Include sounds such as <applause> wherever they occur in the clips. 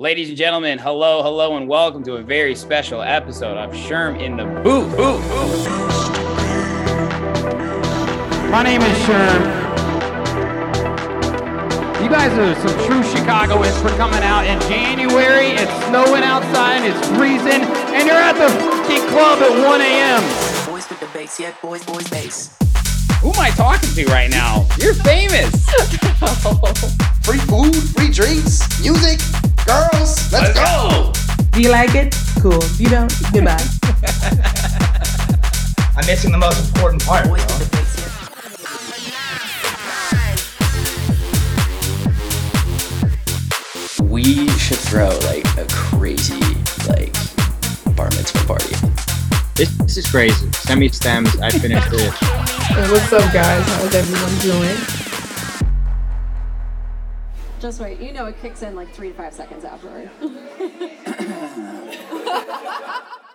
Ladies and gentlemen, hello, hello, and welcome to a very special episode of Sherm in the Booth. Booth, booth. My name is Sherm. You guys are some true Chicagoans for coming out in January. It's snowing outside, it's freezing, and you're at the fucking club at 1 a.m. Boys with the bass, yeah, boys, boys, bass. Who am I talking to right now? You're famous. <laughs> Free food, free drinks, music, girls. Let's, go. Do you like it? Cool. If You don't? Goodbye. <laughs> I'm missing the most important part. Bro. with the bass, yeah. we should throw like a crazy like bar mitzvah party. This, this is crazy. Semi stems. I finished it. Hey, what's up, guys? How's everyone doing? Just wait. You know it kicks in like three to five seconds afterward. <laughs> <laughs>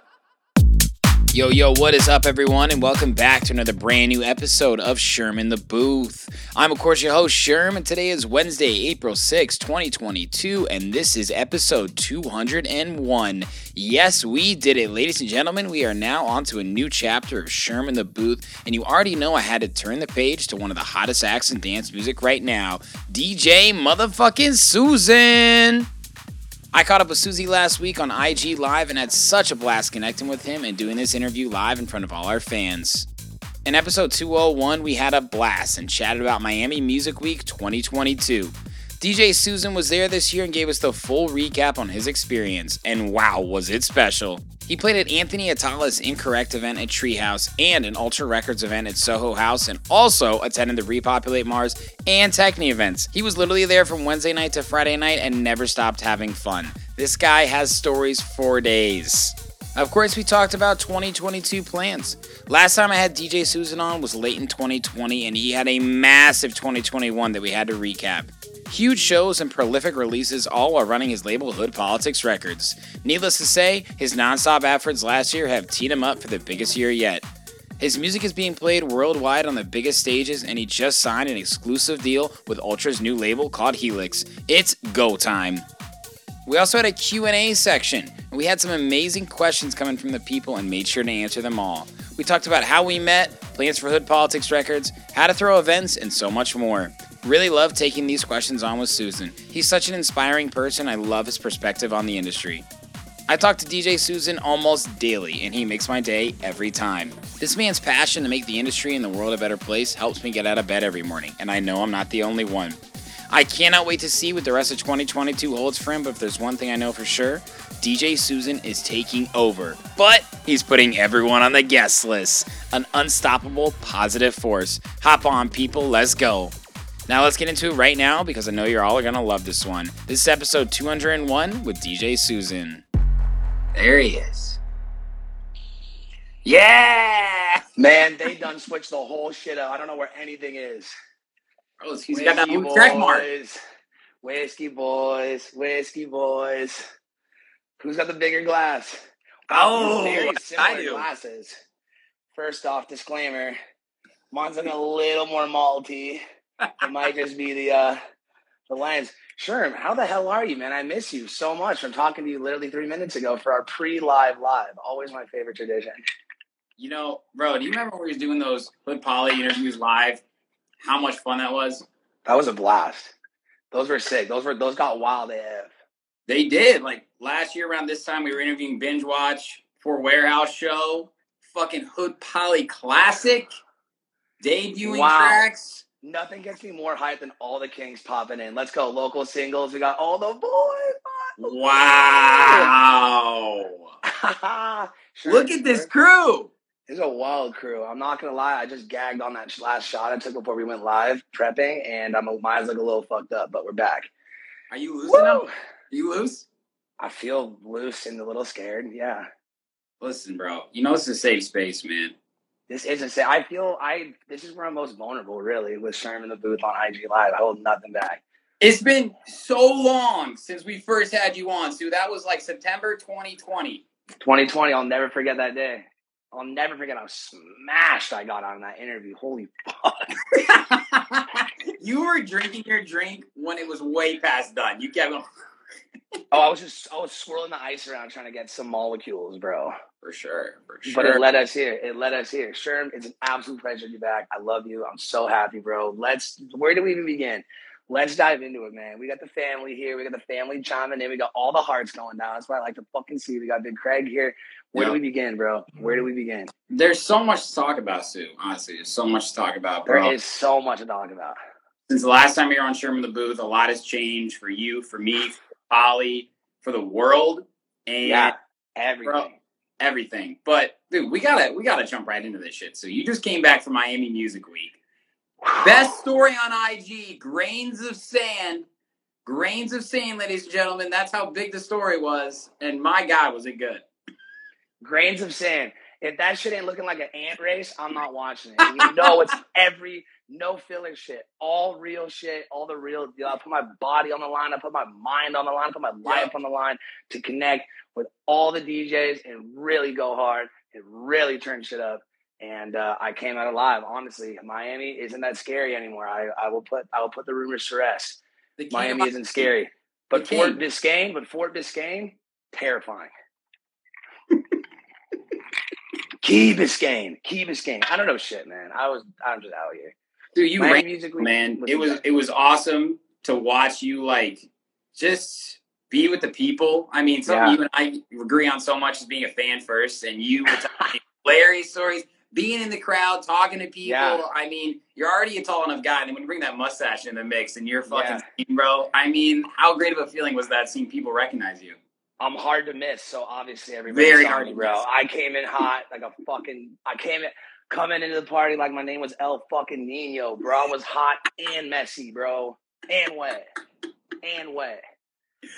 Yo, yo, what is up, everyone, and welcome back to another brand new episode of Sherm in the Booth. I'm, of course, your host, Sherm, and today is Wednesday, April 6, 2022, and this is episode 201. Yes, we did it, ladies and gentlemen. We are now on to a new chapter of Sherm in the Booth, and you already know I had to turn the page to one of the hottest acts in dance music right now, DJ motherfucking Susan. I caught up with Susie last week on IG Live and had such a blast connecting with him and doing this interview live in front of all our fans. In episode 201, we had a blast and chatted about Miami Music Week 2022. DJ Susan was there this year and gave us the full recap on his experience, and wow, was it special! He played at Anthony Attalla's Incorrect event at Treehouse and an Ultra Records event at Soho House, and also attended the Repopulate Mars and Techni events. He was literally there from Wednesday night to Friday night and never stopped having fun. This guy has stories for days. Of course, we talked about 2022 plans. Last time I had DJ Susan on was late in 2020, and he had a massive 2021 that we had to recap. Huge shows and prolific releases all while running his label Hood Politics Records. Needless to say, his nonstop efforts last year have teed him up for the biggest year yet. His music is being played worldwide on the biggest stages, and he just signed an exclusive deal with Ultra's new label called Helix. It's go time. We also had a Q&A section, and we had some amazing questions coming from the people and made sure to answer them all. We talked about how we met, plans for Hood Politics Records, how to throw events, and so much more. Really love taking these questions on with Susan. He's such an inspiring person. I love his perspective on the industry. I talk to DJ Susan almost daily, and he makes my day every time. This man's passion to make the industry and the world a better place helps me get out of bed every morning, and I know I'm not the only one. I cannot wait to see what the rest of 2022 holds for him, but if there's one thing I know for sure, DJ Susan is taking over. But he's putting everyone on the guest list. An unstoppable positive force. Hop on, people, let's go. Now let's get into it right now because I know you're all gonna love this one. This is episode 201 with DJ Susan. There he is. Yeah! Man, they done switched the whole shit up. I don't know where anything is. Oh, he's got that Whiskey blue check mark. Whiskey boys, whiskey boys. Who's got the bigger glass? Oh, very I do. glasses. First off, disclaimer: mine's looking a little more malty. It might just be the uh, the lens. Sherm, how the hell are you, man? I miss you so much. I'm talking to you literally three minutes ago for our pre-live live. Always my favorite tradition. You know, bro, do you remember when we was doing those Hood Poly interviews live? How much fun that was? That was a blast. Those were sick. Those were those got wild AF. They did. Like last year around this time, we were interviewing Binge Watch for Warehouse Show, fucking Hood Poly Classic, debuting Wow. tracks. Nothing gets me more hyped than all the kings popping in. Let's go. Local singles. We got all the boys. Wow. <laughs> Sure, Look at this sure. crew. It's a wild crew. I'm not gonna lie. I just gagged on that last shot I took before we went live prepping, and I'm my eyes look a little fucked up, but we're back. Are you loose? Woo! Are you loose? I feel loose and a little scared. Yeah, Listen, bro. You know it's a safe space, man. This isn't. sa- I feel I. This is where I'm most vulnerable, really, with Sherm in the booth on IG Live. I hold nothing back. It's been so long since we first had you on, Sue. That was like September 2020. 2020. I'll never forget that day. I'll never forget how smashed I got on that interview. Holy fuck. <laughs> you were drinking your drink when it was way past done. You kept going. Oh, I was just I was swirling the ice around trying to get some molecules, bro. For sure, for sure. But it led us here. It led us here. Sherm, it's an absolute pleasure to be back. I love you. I'm so happy, bro. Let's where do we even begin? Let's dive into it, man. We got the family here. We got the family chiming in. We got all the hearts going down. That's what I like to fucking see. We got Big Craig here. Where Yeah. do we begin, bro? Where do we begin? There's so much to talk about, Sue. Honestly, there's so much to talk about, bro. is so much to talk about. Since the last time you were on Sherm in the Booth, a lot has changed for you, for me, for Polly, for the world, and Yeah, everything. Everything. But dude, we gotta we gotta jump right into this shit. So you just came back from Miami Music Week. Best story on IG, grains of sand. Grains of sand, ladies and gentlemen. That's how big the story was. And my God, was it good. Grains of sand. If that shit ain't looking like an ant race, I'm not watching it. You know, it's <laughs> every no filler shit, all real shit, all the real. Know, I put my body on the line, I put my mind on the line, I put my life on the line to connect with all the DJs and really go hard and really turn shit up. And uh, I came out alive. Honestly, Miami isn't that scary anymore. I, I will put I will put the rumors to rest. Miami isn't scary, but Fort. Biscayne, but Fort Biscayne, terrifying. <laughs> Key Biscayne, Key Biscayne. I don't know shit, man. I was I'm just out here. Dude, you ran, Music man. It was it was awesome to watch you like just be with the people. I mean, something Yeah. you and I agree on so much is being a fan first, and you were telling hilarious stories, being in the crowd, talking to people. Yeah. I mean, you're already a tall enough guy, and then when you bring that mustache in the mix, and you're fucking Yeah. seen, bro. I mean, how great of a feeling was that seeing people recognize you? I'm hard to miss, so obviously everybody Very hard me, to bro. miss. I came in hot like a fucking. I came in coming into the party like my name was El fucking Nino, bro. I was hot and messy, bro, and wet, and wet.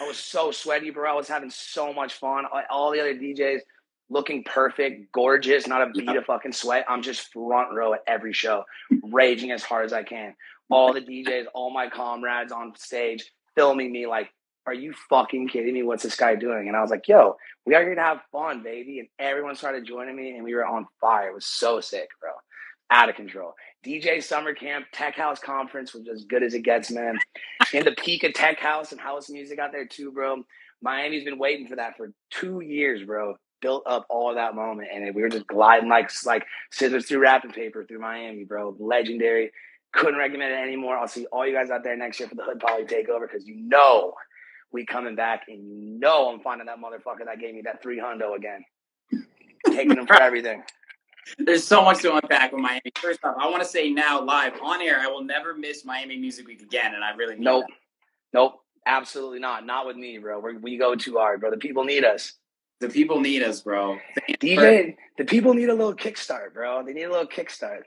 I was so sweaty, bro. I was having so much fun. All- All the other DJs looking perfect, gorgeous, not a bead of fucking sweat. I'm just front row at every show, raging as hard as I can. All the DJs, all my comrades on stage filming me like, are you fucking kidding me? What's this guy doing? And I was like, yo, we are here to have fun, baby. And everyone started joining me and we were on fire. It was so sick, bro. Out of control. DJ Summer Camp, Tech House Conference was as good as it gets, man. In the peak of Tech House and house music out there too, bro. Miami's been waiting for that for two years, bro. Built up all that moment, and we were just gliding like like scissors through wrapping paper through Miami, bro. Legendary. Couldn't recommend it anymore. I'll see all you guys out there next year for the Hood Poly Takeover because you know we coming back, and you know I'm finding that motherfucker that gave me that three hundo again, taking them for everything. <laughs> There's so much to unpack with Miami. First off, I want to say now, live on air, I will never miss Miami Music Week again, and I really Nope, that. nope, absolutely not. Not with me, bro. We're, we go too hard, bro. The people need us. The people need us, bro. DJ, the people need a little kickstart, bro. They need a little kickstart.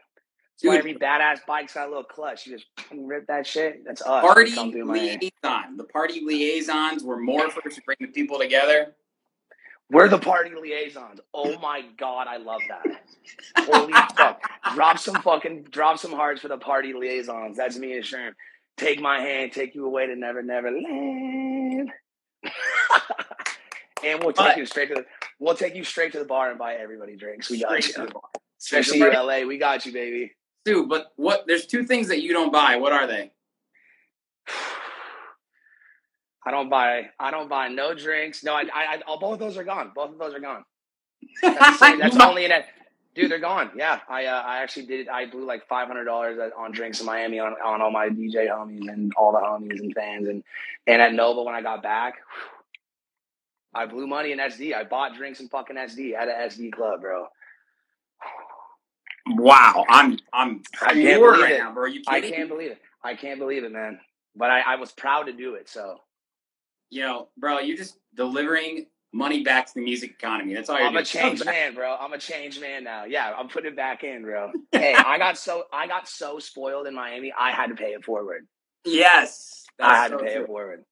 Dude. every badass bike's got a little clutch. You just <laughs> rip that shit. That's us. party liaison. The party liaisons were morphers to bring the people together. We're the party liaisons. Oh my god, I love that. Holy fuck. Drop some fucking drop some hearts for the party liaisons. That's me and Sherm. Take my hand, take you away to never never land. <laughs> and we'll take But- you straight to the we'll take you straight to the bar and buy everybody drinks. We got you. Especially LA. We got you, baby. Dude, but what? There's two things that you don't buy. What are they? <sighs> I don't buy. I don't buy no drinks. No, I. I. I both of those are gone. Both of those are gone. That's, that's only in it. Dude, they're gone. Yeah, I. Uh, I actually did. I blew like five hundred dollars on drinks in Miami on, on all my DJ homies and all the homies and fans and and at Nova when I got back. I blew money in SD. I bought drinks in fucking SD at a SD club, bro. Wow, I'm I'm I can't believe right it. now, bro. You I can't believe it. I can't believe it, man. But I, I was proud to do it. So You know, bro, you're just delivering money back to the music economy. That's all you're I'm a doing. <laughs> changed man, bro. I'm a changed man now. Yeah, I'm putting it back in, bro. <laughs> Hey, I got so I got so spoiled in Miami. I had to pay it forward. Yes, I had so to pay true. it forward.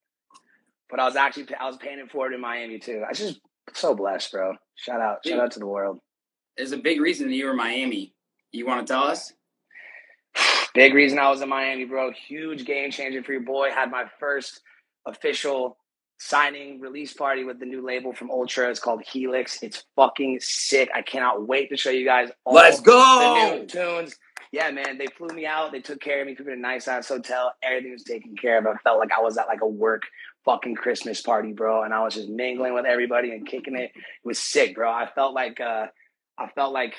But I was actually I was paying it forward in Miami too. I just so blessed, bro. Shout out, shout out to the world. There's a big reason that you were in Miami. You want to tell us? <sighs> Big reason I was in Miami, bro. Huge game changer for your boy. Had my first official signing release party with the new label from Ultra. It's called Helix. It's fucking sick. I cannot wait to show you guys all Let's go! the new tunes. yeah, man, they flew me out. They took care of me, put me in a nice ass hotel. Everything was taken care of. I felt like I was at like a work fucking Christmas party, bro. And I was just mingling with everybody and kicking it. It was sick, bro. I felt like uh I felt like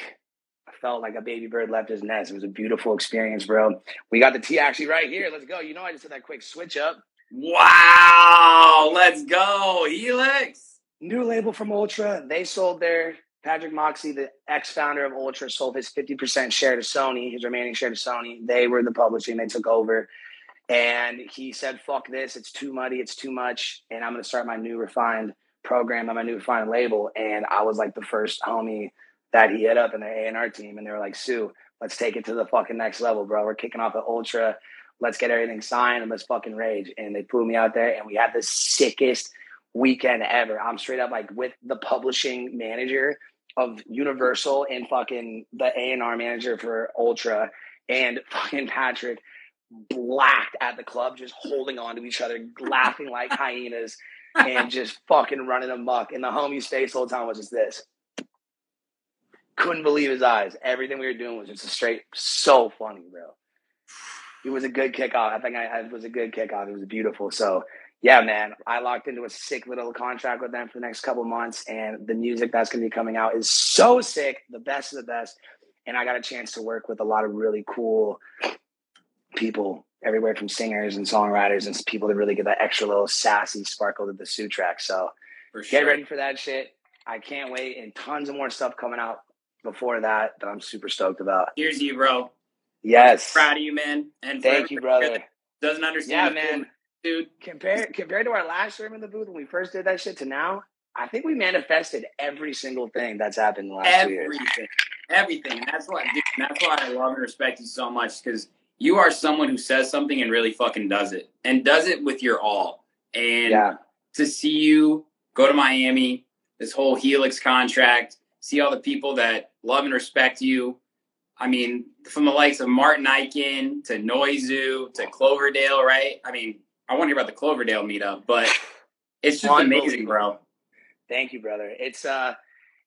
Felt like a baby bird left his nest. It was a beautiful experience, bro. We got the tea actually right here. Let's go. You know I just did that quick switch up. Wow, let's go, Helix. New label from Ultra. They sold their Patrick Moxey, the ex-founder of Ultra, sold his 50% share to Sony, his remaining share to Sony. They were the publishing, they took over. And he said, fuck this, it's too muddy, it's too much, and I'm gonna start my new refined program on my new refined label. And I was like the first homie that he hit up in the A&R team, and they were like, Sue, let's take it to the fucking next level, bro. We're kicking off at Ultra. Let's get everything signed and let's fucking rage. And they flew me out there, and we had the sickest weekend ever. I'm straight up like with the publishing manager of Universal and fucking the A and R manager for Ultra and fucking Patrick blacked at the club, just holding on to each other, laughing like <laughs> hyenas, and just fucking running amok. And the homie's face the whole time was just this. Couldn't believe his eyes. Everything we were doing was just a straight so funny, bro. It was a good kickoff. I think I, it was a good kickoff. It was beautiful. So yeah, man, I locked into a sick little contract with them for the next couple months, and the music that's going to be coming out is so sick, the best of the best. And I got a chance to work with a lot of really cool people, everywhere from singers and songwriters and people that really get that extra little sassy sparkle to the Sue track. So For get ready for that shit. I can't wait, and tons of more stuff coming out before that that I'm super stoked about. Here's you, bro. Yes, Proud of you, man. And thank you, brother. Doesn't understand. Yeah, man. dude. compared compared to our last room in the booth when we first did that shit to now, I think we manifested every single thing that's happened in the last two years. Everything, everything. That's why, dude, that's why I love and respect you so much because you are someone who says something and really fucking does it, and does it with your all. And Yeah, to see you go to Miami, this whole Helix contract, see all the people that love and respect you. I mean, from the likes of Martin Ikin to Noizu to Cloverdale, right? I mean, I want to hear about the Cloverdale meetup, but <laughs> it's just amazing, bro. thank you, brother. It's uh,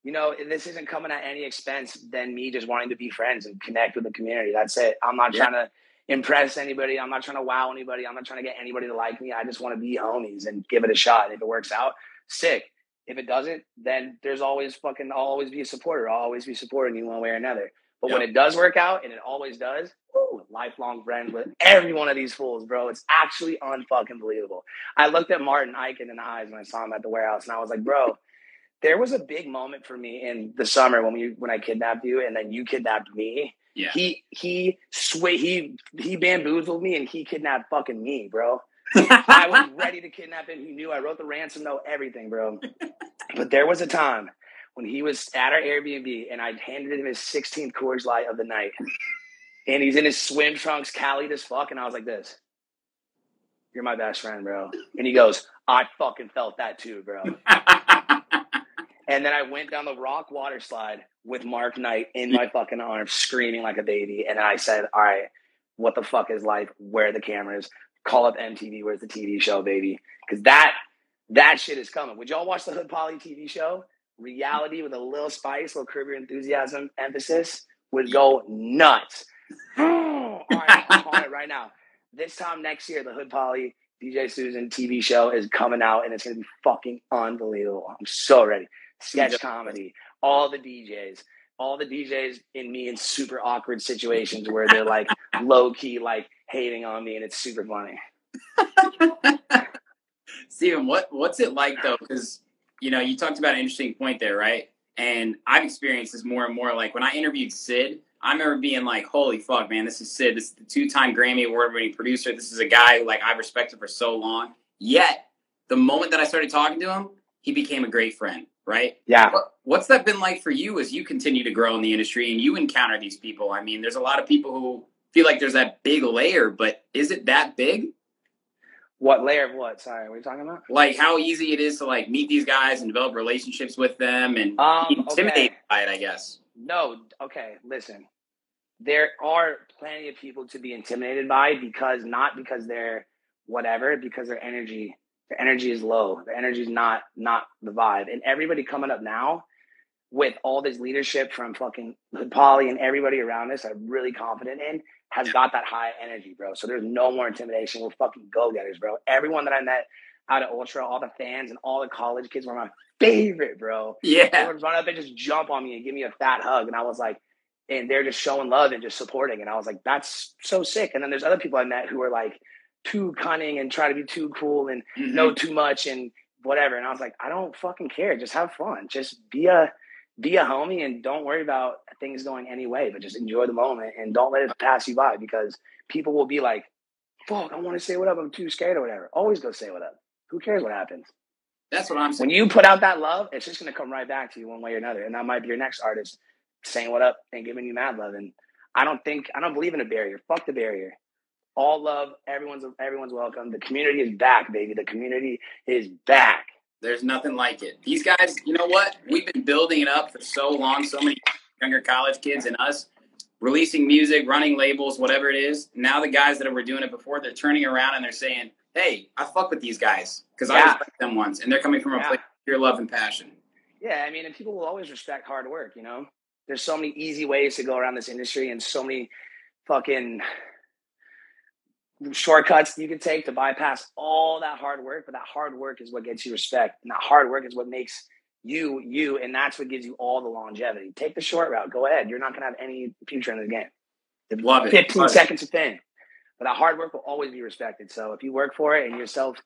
you know, this isn't coming at any expense than me just wanting to be friends and connect with the community. That's it. I'm not Yeah. trying to impress anybody. I'm not trying to wow anybody. I'm not trying to get anybody to like me. I just want to be homies and give it a shot. If it works out, sick. If it doesn't, then there's always fucking. I'll always be a supporter. I'll always be supporting you one way or another. But when it does work out, and it always does, woo, lifelong friends with every one of these fools, bro. It's actually unfucking believable. I looked at Martin Ikin in the eyes when I saw him at the warehouse, and I was like, bro, there was a big moment for me in the summer when we when I kidnapped you, and then you kidnapped me. Yeah. He he swa he he bamboozled me, and he kidnapped fucking me, bro. <laughs> I was ready to kidnap him. He knew I wrote the ransom note, everything, bro. But there was a time when he was at our Airbnb and I handed him his 16th Coors Light of the night. And he's in his swim trunks, calied as fuck. And I was like, this, you're my best friend, bro. And he goes, I fucking felt that too, bro. And then I went down the rock water slide with Mark Knight in my fucking arms, screaming like a baby. And I said, All right, what the fuck is life? Where are the cameras? Call up MTV. Where's the TV show, baby? Because that that shit is coming. Would y'all watch the Hood Polly TV show? Reality with a little spice, a little curb your enthusiasm emphasis would go nuts. <gasps> All right, I'm on it right now. This time next year, the Hood Polly DJ Susan TV show is coming out, and it's going to be fucking unbelievable. I'm so ready. Sketch comedy, all the DJs, all the DJs in me in super awkward situations where they're like low key, like hating on me, and it's super funny. <laughs> Steven, what what's it like though? Because you know, you talked about an interesting point there, right? And I've experienced this more and more. Like when I interviewed Sid, I remember being like, "Holy fuck, man! This is Sid. This is the two-time Grammy award-winning producer. This is a guy who like I've respected for so long. Yet, the moment that I started talking to him, he became a great friend, right? Yeah. What's that been like for you as you continue to grow in the industry and you encounter these people? I mean, there's a lot of people who feel like there's that big layer, but is it that big? What layer of what? Sorry, what are you talking about? like how easy it is to like meet these guys and develop relationships with them and Um, be intimidated okay. by it, I guess. No, okay, listen. There are plenty of people to be intimidated by because not because they're whatever, because their energy their energy is low. Their energy is not not the vibe. And everybody coming up now, with all this leadership from fucking Polly and everybody around us, I'm really confident in, has got that high energy, bro. So there's no more intimidation. We're fucking go getters, bro. Everyone that I met out of Ultra, all the fans and all the college kids were my favorite, bro. They Yeah. would run up and just jump on me and give me a fat hug. And I was like, and they're just showing love and just supporting. And I was like, that's so sick. And then there's other people I met who were like too cunning and try to be too cool and Mhm. know too much and whatever. And I was like, I don't fucking care. Just have fun. Just be a be a homie and don't worry about things going any way, but just enjoy the moment and don't let it pass you by because people will be like, fuck, I want to say what up. I'm too scared or whatever. Always go say what up. Who cares what happens? That's what I'm saying. When you put out that love, it's just gonna come right back to you one way or another. And that might be your next artist saying what up and giving you mad love. And I don't think I don't believe in a barrier. Fuck the barrier. All love, everyone's everyone's welcome. The community is back, baby. The community is back. There's nothing like it. These guys, you know what? We've been building it up for so long. So many younger college kids and us releasing music, running labels, whatever it is. Now the guys that were doing it before, they're turning around and they're saying, "Hey, I fuck with these guys because I Yeah. was like them once," and they're coming from a Yeah. place of pure love and passion. Yeah, I mean, and people will always respect hard work, you know? There's so many easy ways to go around this industry and so many fucking shortcuts you can take to bypass all that hard work, but that hard work is what gets you respect. And that hard work is what makes you you, and that's what gives you all the longevity. Take the short route. Go ahead. You're not gonna have any future in the game. Love it. 15 it. seconds of fame. But that hard work will always be respected. So if you work for it and you're self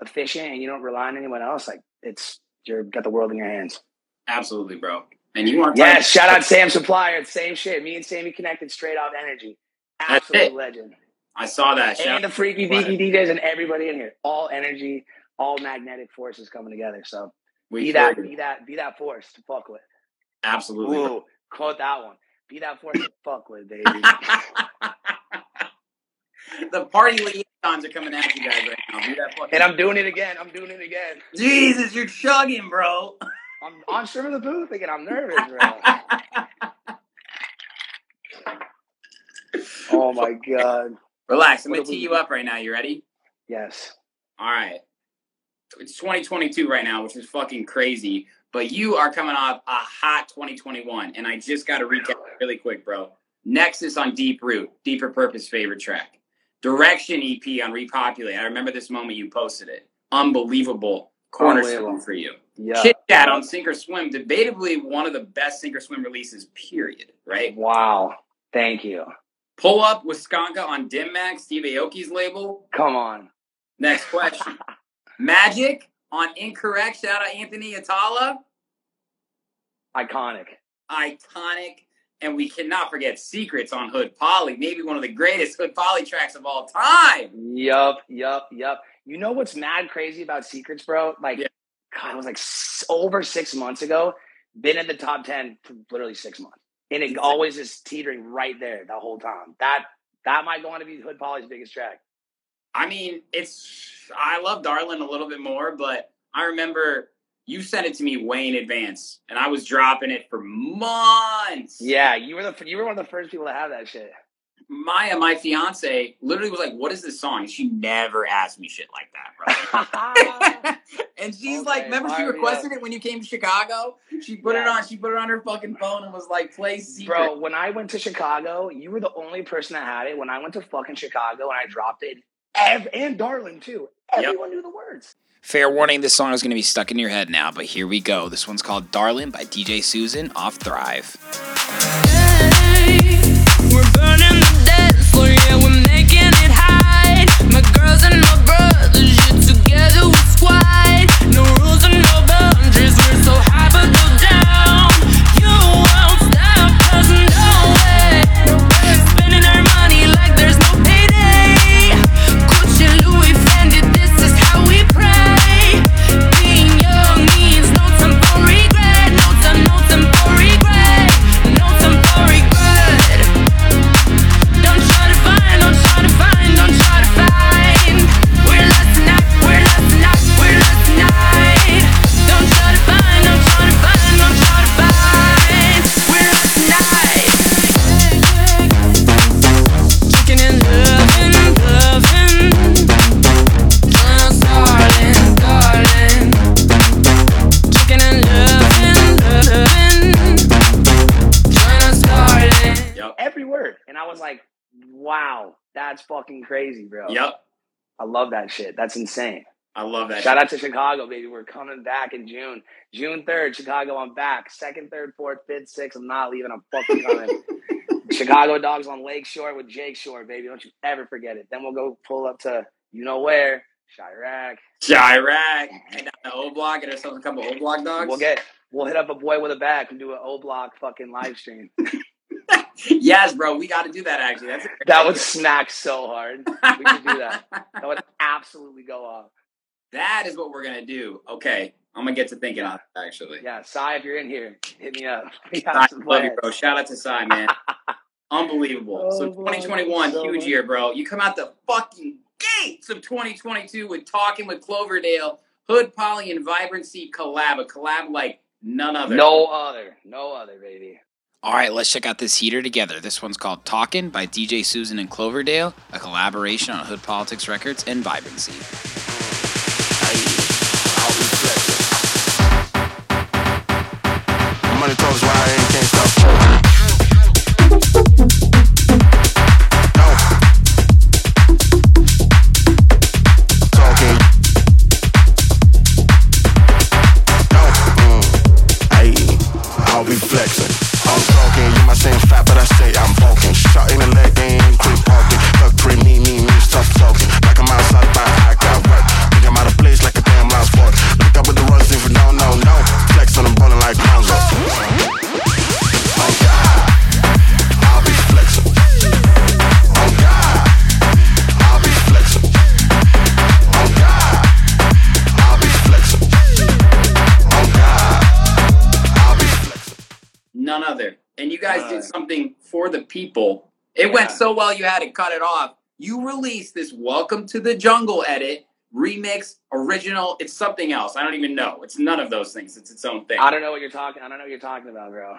efficient and you don't rely on anyone else, like it's you're got the world in your hands. Absolutely, bro. And you want Yes, shout out Sam Supplier. It's same shit. Me and Sammy connected straight off energy. Absolute legend. I saw that. Shout And the freaky deaky DJs and everybody in here. All energy, all magnetic forces coming together. So we be that, you. be that, be that force to fuck with. Absolutely. Ooh, quote that one. Be that force to fuck with, baby. <laughs> the party liaisons are coming at you guys right now. Do that fucking. and I'm doing it again. I'm doing it again. Jesus, you're chugging, bro. I'm on stream of the booth again. I'm nervous, bro. <laughs> oh my god. Relax. I'm gonna tee you up right now. You ready? Yes. All right. It's 2022 right now, which is fucking crazy. But you are coming off a hot 2021, and I just got to recap really quick, bro. Nexus on Deep Root, Deeper Purpose favorite track. Direction EP on Repopulate. I remember this moment you posted it. Unbelievable cornerstone for you. Yeah. Chit Chat on Sink or Swim, debatably one of the best Sink or Swim releases, period. Right? Wow. Thank you. Pull Up with Skanka on Dim Mak, Steve Aoki's label. Come on. Next question. <laughs> Magic on Incorrect. Shout out Anthony Attalla. Iconic. Iconic. And we cannot forget Secrets on Hood Polly. Maybe one of the greatest Hood Polly tracks of all time. Yup, yup, yup. You know what's mad crazy about Secrets, bro? Like, Yeah. God, it was like over six months ago. Been in the top ten for literally six months, and it always is teetering right there the whole time. That that might go on to be Hood Polly's biggest track. I mean, it's I love Darlin a little bit more, but I remember you sent it to me way in advance, and I was dropping it for months. Yeah, you were the you were one of the first people to have that shit. Maya, my fiance, literally was like, "What is this song?" She never asked me shit like that, bro. <laughs> and she's like, remember she fire me requested it when you came to Chicago? She put it on, she put it on her fucking phone and was like, play secret. Bro, when I went to Chicago, you were the only person that had it. When I went to fucking Chicago and I dropped it, ev- and Darlin too, everyone knew the words. Fair warning, this song is going to be stuck in your head now, but here we go. This one's called Darlin' by DJ Susan off Thrive. We're Wow, that's fucking crazy, bro. Yep. I love that shit. That's insane. I love that. Shout shit. out to Chicago, baby. We're coming back in June. June 3rd, Chicago, I'm back. Second, third, fourth, fifth, sixth, I'm not leaving. I'm fucking coming. <laughs> Chicago Dogs on Lake Shore with Jake Shore, baby. Don't you ever forget it. Then we'll go pull up to you know where, Chiraq. Chiraq. Head down to O Block, get ourselves a couple O Block dogs. We'll get we'll hit up a boy with a bag and do an O Block fucking live stream. <laughs> yes, bro. We got to do that. Actually, that's a great That would smack so hard. <laughs> We could do that. That would absolutely go off. That is what we're gonna do. Okay, I'm gonna get to thinking on it. Actually, Yeah, Sai, if you're in here, hit me up. <laughs> We Sai, love you, bro. Shout out to Sai, man. <laughs> Unbelievable. Oh, so 2021, so huge much. year, bro. You come out the fucking gates of 2022 with talking with Cloverdale, Hood, Poly, and Vibrancy collab. A collab like none other. No other. No other, baby. All right, let's check out this heater together. This one's called Talkin' by DJ Susan and Cloverdale, a collaboration on Hood Politics Records and Vibrancy. Money talks why I ain't can't stop. People. It went so well you had to cut it off. You released this Welcome to the Jungle edit, remix, original. It's something else. I don't even know. It's none of those things. It's its own thing. I don't know what you're talking. I don't know what you're talking about, bro.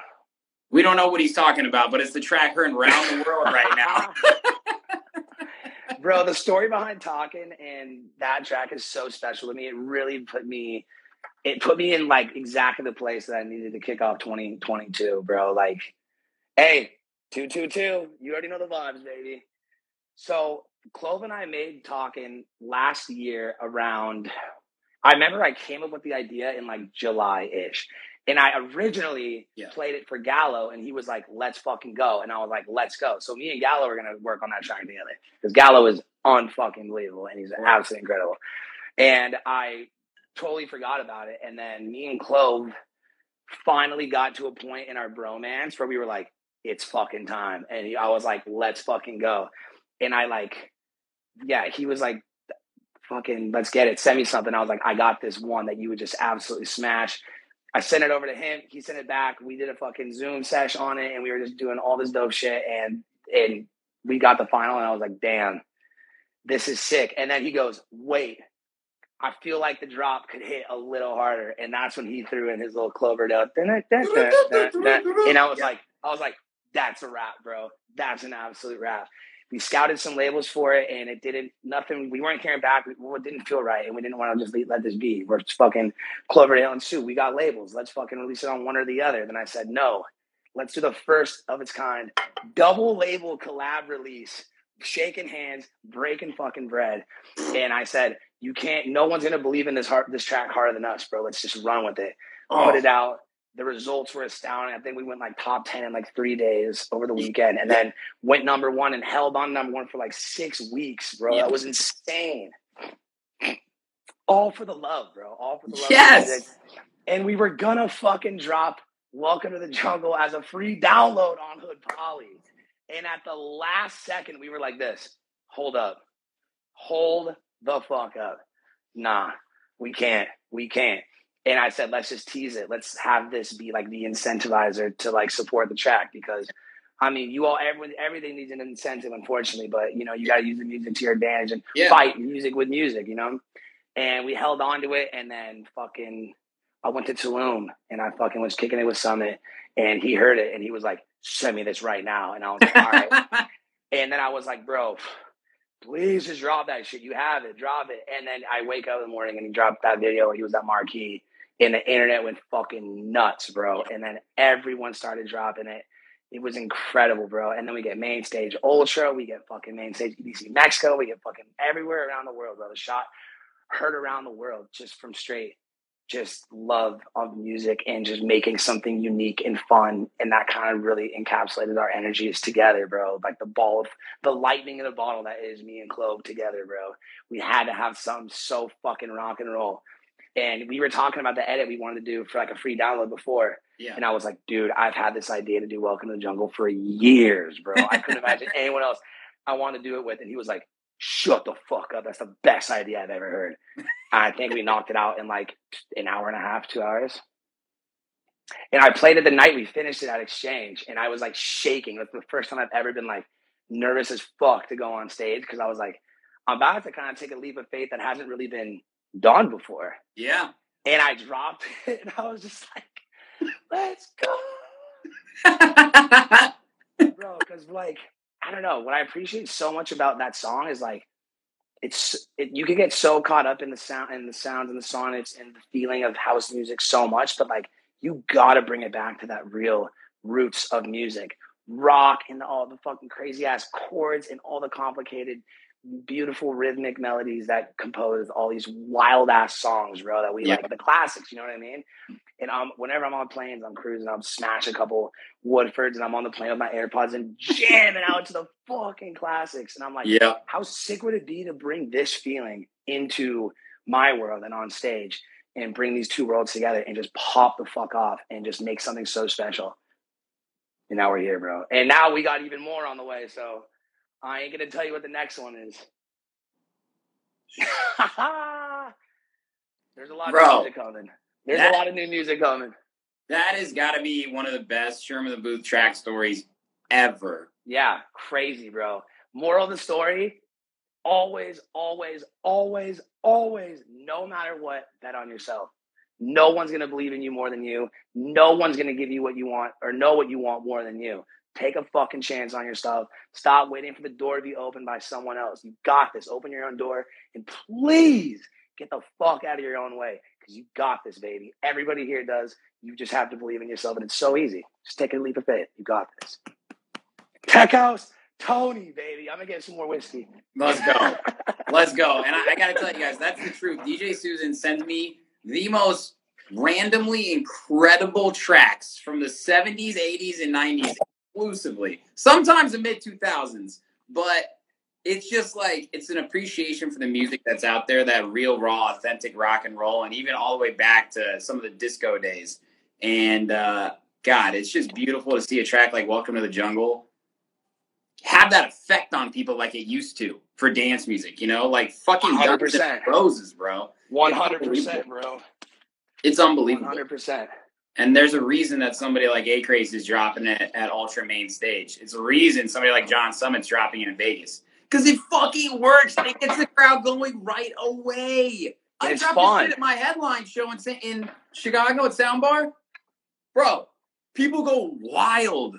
We don't know what he's talking about, but it's the track heard around the world right now. <laughs> <laughs> bro, the story behind talking and that track is so special to me. It really put me, it put me in like exactly the place that I needed to kick off 2022, bro. Like, hey, two two two, you already know the vibes, baby. So Clove and I made talking last year around. I remember I came up with the idea in like July ish. And I originally Yeah. played it for Gallo, and he was like, "Let's fucking go," and I was like, "Let's go." So me and Gallo are gonna work on that track together because Gallo is unfucking believable, and he's absolutely incredible. And I totally forgot about it, and then me and Clove finally got to a point in our bromance where we were like, "It's fucking time," and he, I was like, "Let's fucking go," and I like, yeah, he was like, "Fucking, let's get it." Send me something. I was like, "I got this one that you would just absolutely smash." I sent it over to him. He sent it back. We did a fucking Zoom sesh on it, and we were just doing all this dope shit. And and we got the final, and I was like, "Damn, this is sick." And then he goes, "Wait, I feel like the drop could hit a little harder." And that's when he threw in his little Cloverdale, <laughs> and I was like, "I was like, that's a wrap, bro. That's an absolute wrap." We scouted some labels for it, and it didn't. Nothing. We weren't carrying back. We, it didn't feel right, and we didn't want to just let- let this be. We're fucking Cloverdale and Sue. We got labels. Let's fucking release it on one or the other. Then I said, no, let's do the first of its kind double label collab release, shaking hands, breaking fucking bread. And I said, you can't. No one's gonna believe in this heart, this track harder than us, bro. Let's just run with it. Put oh. it out. The results were astounding. I think we went like top 10 in like three days over the weekend and then went number one and held on number one for like six weeks, bro. Yeah. That was insane. All for the love, bro. All for the love. Yes. And we were gonna fucking drop Welcome to the Jungle as a free download on Hood Poly. And at the last second, we were like this hold up. Hold the fuck up. Nah, we can't. We can't. And I said, let's just tease it. Let's have this be like the incentivizer to like support the track because I mean, you all everyone everything needs an incentive, unfortunately, but you know, you gotta use the music to your advantage and Yeah. fight music with music, you know? And we held on to it and then fucking I went to Tulum and I fucking was kicking it with Summit and he heard it and he was like, send me this right now. And I was like, all right. <laughs> And then I was like, bro, please just drop that shit. You have it, drop it. And then I wake up in the morning and he dropped that video he was at Marquee and the internet went fucking nuts, bro. And then everyone started dropping it. It was incredible, bro. And then we get main stage ultra, we get fucking main stage EDC Mexico, we get fucking everywhere around the world, bro. The shot heard around the world just from straight just love of music and just making something unique and fun and that kind of really encapsulated our energies together bro like the ball of the lightning in the bottle that is me and clove together bro we had to have something so fucking rock and roll and we were talking about the edit we wanted to do for like a free download before Yeah. and i was like dude i've had this idea to do welcome to the jungle for years bro i couldn't <laughs> imagine anyone else i want to do it with and he was like shut the fuck up that's the best idea i've ever heard I think we knocked it out in like an hour and a half, two hours. And I played it the night we finished it at Exchange, and I was like shaking. That's the first time I've ever been like nervous as fuck to go on stage because I was like, I'm about to kind of take a leap of faith that hasn't really been done before. Yeah. And I dropped <laughs> it, and I was just like, let's go. <laughs> Bro, because like, I don't know, what I appreciate so much about that song is like, it's it, you can get so caught up in the sound and the sounds and the sonnets and the feeling of house music so much, but like you gotta bring it back to that real roots of music, rock and all the fucking crazy ass chords and all the complicated, beautiful rhythmic melodies that compose all these wild ass songs, bro. That we Yeah. like the classics, you know what I mean? And um, whenever I'm on planes, I'm cruising, I'm smash a couple Woodfords, and I'm on the plane with my AirPods and jamming out to the fucking classics, and I'm like Yeah. how sick would it be to bring this feeling into my world and on stage and bring these two worlds together and just pop the fuck off and just make something so special. And now we're here, bro. And now we got even more on the way. So I ain't gonna tell you what the next one is. <laughs> There's a lot of Bro, new music coming. There's that- a lot of new music coming. That has got to be one of the best Sherman of the Booth track stories ever. Yeah, crazy, bro. Moral of the story always, always, always, always, no matter what, bet on yourself. No one's going to believe in you more than you. No one's going to give you what you want or know what you want more than you. Take a fucking chance on yourself. Stop waiting for the door to be opened by someone else. You got this. Open your own door and please get the fuck out of your own way because you got this, baby. Everybody here does. You just have to believe in yourself and it's so easy. Just take a leap of faith. You got this. Tech House, Tony, baby. I'm gonna get some more whiskey. Let's go. <laughs> Let's go. And I, I got to tell you guys, that's the truth. DJ Susan sends me the most randomly incredible tracks from the 70s, 80s, and 90s exclusively. Sometimes the mid 2000s, but it's just like it's an appreciation for the music that's out there, that real, raw, authentic rock and roll, and even all the way back to some of the disco days. And uh, God, it's just beautiful to see a track like Welcome to the Jungle have that effect on people like it used to for dance music, you know, like fucking 100%. Roses, bro. One hundred percent, bro. It's unbelievable. hundred percent. And there's a reason that somebody like ACRAZE is dropping it at Ultra Main Stage. It's a reason somebody like John Summit's dropping it in Vegas. Because it fucking works. and It gets the crowd going right away. I It's dropped fun. this shit at my headline show in, in Chicago at Soundbar. Bro, people go wild.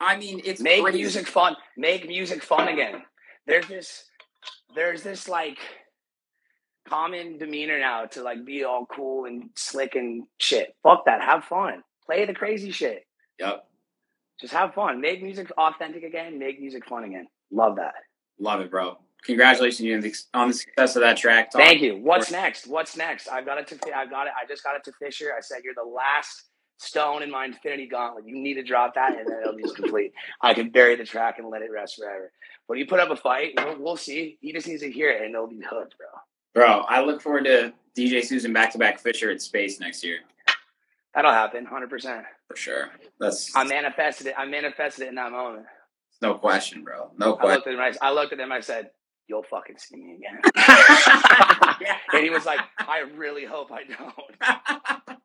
I mean, it's Make crazy. music fun. Make music fun again. There's this. There's this like common demeanor now to like be all cool and slick and shit. Fuck that. Have fun. Play the crazy shit. Yep. Just have fun. Make music authentic again. Make music fun again. Love that. Love it, bro. Congratulations on the- success of that track. Talk- Thank you. What's next? What's next? I got it to. I got it. I just got it to Fisher. I said you're the last stone in my infinity gauntlet. You need to drop that, and then it'll be complete. I can bury the track and let it rest forever. But you put up a fight, we'll, we'll see. He just needs to hear it, and it'll be hooked, bro. Bro, I look forward to DJ Susan back to back Fisher at Space next year. That'll happen, hundred percent. For sure. That's I manifested it. I manifested it in that moment. no question, bro. No I question. looked at him. I, I looked at him. I said, "You'll fucking see me again." <laughs> and he was like, "I really hope I don't."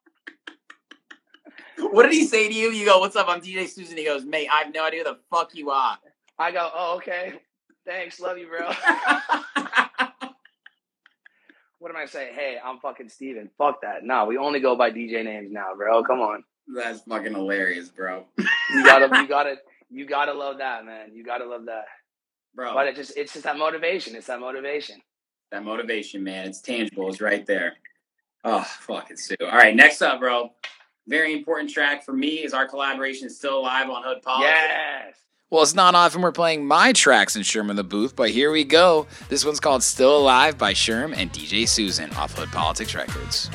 <laughs> what did he say to you? You go, What's up? I'm DJ Susan. He goes, Mate, I have no idea who the fuck you are. I go, "Oh, okay. Thanks. Love you, bro." <laughs> What am I saying? Hey, I'm fucking Steven. Fuck that. No, we only go by DJ names now, bro. Come on. That's fucking hilarious, bro. You gotta, you gotta, you gotta love that, man. You gotta love that. Bro, But it just, it's just that motivation. It's that motivation. that motivation, man. It's tangible. It's right there. Oh, fuck fucking Sue. All right, next up, bro. very important track for me is our collaboration is still alive on Hood Politics. Yes. Well, it's not often we're playing my tracks in Sherm in the booth, but here we go. This one's called Still Alive by Sherm and DJ Susan off Hood Politics Records.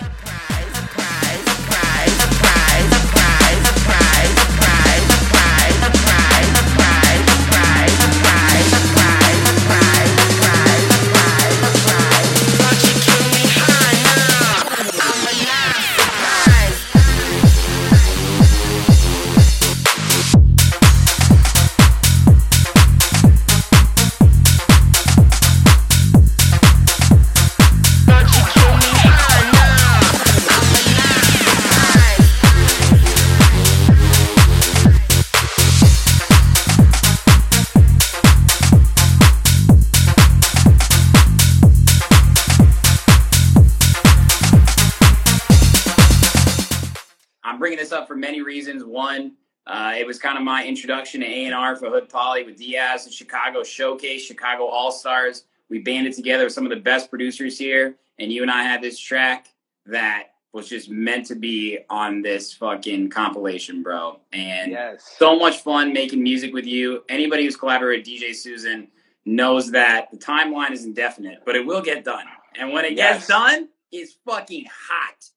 Reasons. One, uh, it was kind of my introduction to A&R for Hood Poly with Diaz, and Chicago Showcase, Chicago All Stars. We banded together with some of the best producers here, and you and I had this track that was just meant to be on this fucking compilation, bro. And Yes. so much fun making music with you. Anybody who's collaborated with DJ Susan knows that the timeline is indefinite, but it will get done. And when it Yes. gets done, it's fucking hot.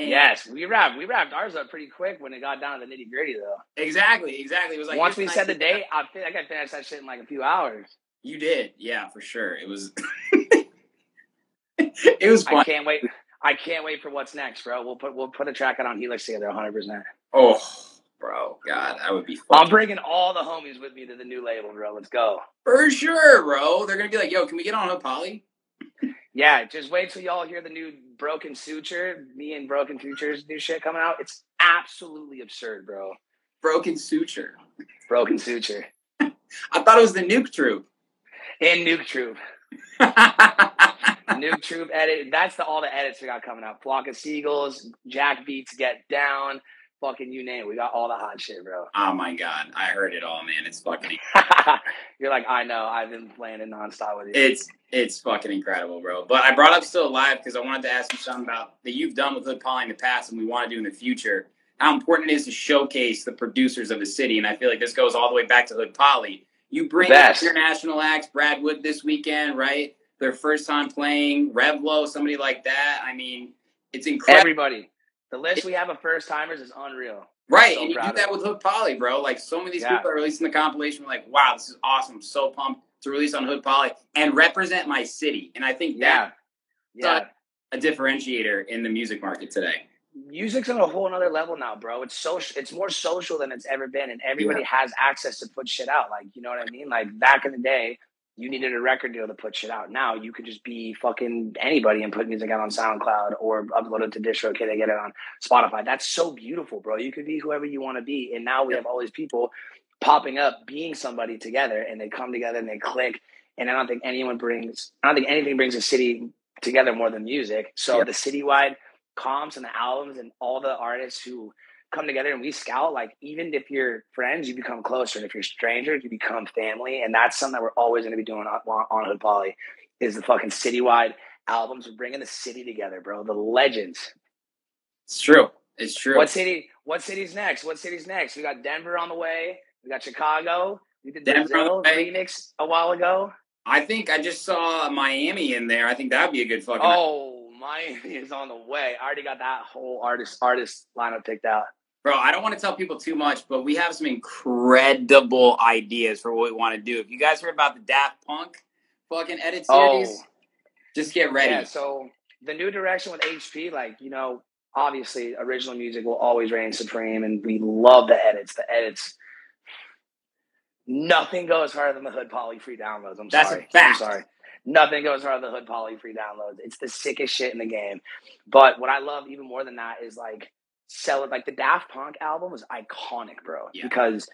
And Yes, we wrapped we wrapped ours up pretty quick when it got down to the nitty gritty though. Exactly, exactly. It was like Once we set the date, I I could finish that shit in like a few hours. You did, yeah, for sure. It was. <laughs> it was I can't wait. I can't wait for what's next, bro. We'll put we'll put a track out on Helix together, 100. percent Oh, bro, God, that would be. I'm bringing all the homies with me to the new label, bro. Let's go. for sure, bro. They're gonna be like, "Yo, can we get on a poly?" Yeah, just wait till y'all hear the new Broken Suture, me and Broken Future's new shit coming out. It's absolutely absurd, bro. Broken suture. Broken Suture <laughs> I thought it was the Nuke Troop. and Nuke Troop. <laughs> Nuke Troop edit. That's the all the edits we got coming out. Flock of Seagulls, Jack Beats, Get Down, fucking you name it. We got all the hot shit, bro. oh my god, I heard it all, man. It's fucking. <laughs> You're like, I know. I've been playing it nonstop with you. It's it's fucking incredible, bro. But I brought up Still Alive because I wanted to ask you something about that you've done with Hood Poly in the past and we want to do in the future. How important it is to showcase the producers of the city, and I feel like this goes all the way back to Hood Poly. You bring international acts, Brad Wood this weekend, right? Their first time playing, Revlo, somebody like that. I mean, it's incredible. Everybody. The list we have of first timers is unreal. Right, So and you do that it. with Hood Poly, bro. Like so many of these Yeah. people are releasing the compilation. We're like, wow, this is awesome. I'm so pumped to release on Hood Poly and represent my city. And I think Yeah. that's Yeah. a differentiator in the music market today. music's on a whole nother level now, bro. It's social. It's more social than it's ever been, and everybody has access to put shit out. Like, you know what I mean? Like back in the day, you needed a record deal to put shit out. Now you could just be fucking anybody and put music out on SoundCloud or upload it to DistroKid to get it on Spotify. That's so beautiful, bro. You could be whoever you want to be, and now we have all these people popping up, being somebody together, and they come together and they click. And I don't think anyone brings. I don't think anything brings a city together more than music. So Yeah. the citywide comps and the albums and all the artists who come together and we scout like even if you're friends you become closer and if you're strangers you become family and that's something that we're always going to be doing on, on hood poly is the fucking citywide albums we're bringing the city together bro the legends It's true. It's true. what city what city's next what city's next we got denver on the way we got chicago we did Denver Brazil the a while ago I think I just saw Miami in there. I think that would be a good fucking. oh miami is on the way i already got that whole artist artist lineup picked out Bro, I don't want to tell people too much, but we have some incredible ideas for what we want to do. If you guys heard about the Daft Punk fucking edit oh. series, Oh. just get ready. Yeah, so the new direction with HP, like, you know, obviously original music will always reign supreme and we love the edits. The edits nothing goes harder than the hood poly free downloads. I'm That's a sorry. fact. I'm sorry. Nothing goes harder than the hood poly free downloads. It's the sickest shit in the game. But what I love even more than that is like sell it like the Daft Punk album was iconic, bro. Yeah. Because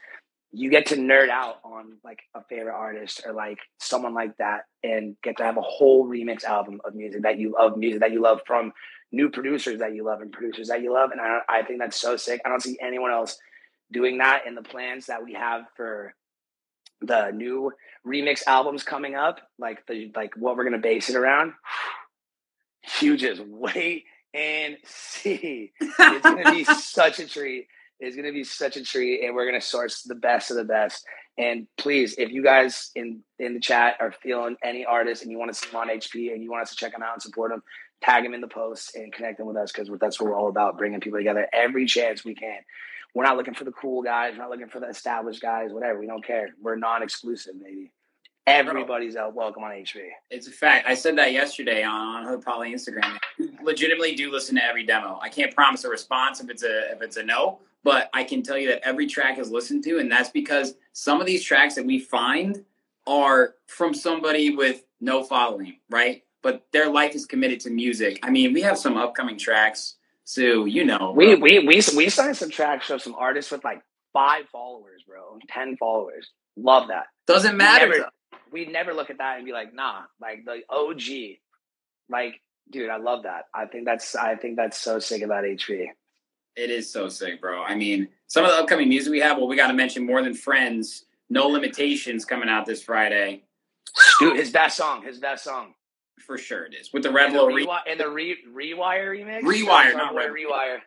you get to nerd out on like a favorite artist or like someone like that and get to have a whole remix album of music that you love music that you love from new producers that you love and producers that you love and I, I think that's so sick i don't see anyone else doing that in the plans that we have for the new remix albums coming up like the like what we're going to base it around you just wait and see. It's gonna be <laughs> such a treat. It's gonna be such a treat, and we're gonna source the best of the best. And please, if you guys in in the chat are feeling any artists and you want to see them on HP and you want us to check them out and support them, tag them in the posts and connect them with us because that's what we're all about: bringing people together every chance we can. We're not looking for the cool guys. We're not looking for the established guys. Whatever. We don't care. We're non-exclusive, maybe. Everybody's out welcome on HP. It's a fact. I said that yesterday on, on Hood Poly Instagram. Legitimately do listen to every demo. I can't promise a response if it's a if it's a no, but I can tell you that every track is listened to, and that's because some of these tracks that we find are from somebody with no following, right? But their life is committed to music. I mean, we have some upcoming tracks, Sue. You know, We bro. we we we signed some tracks of some artists with like five followers, bro, ten followers. Love that. doesn't matter. never- We'd never look at that and be like, nah, like the OG, like, dude, I love that. I think that's I think that's so sick about HP. It is so sick, bro. I mean, some of the upcoming music we have. Well, we got to mention more than friends. No limitations coming out this Friday. Dude, his best song, his best song. For sure, it is with the the, Revlo. Re- and the re- Rewire remix. Rewire, Sorry, not Rev- Rewire.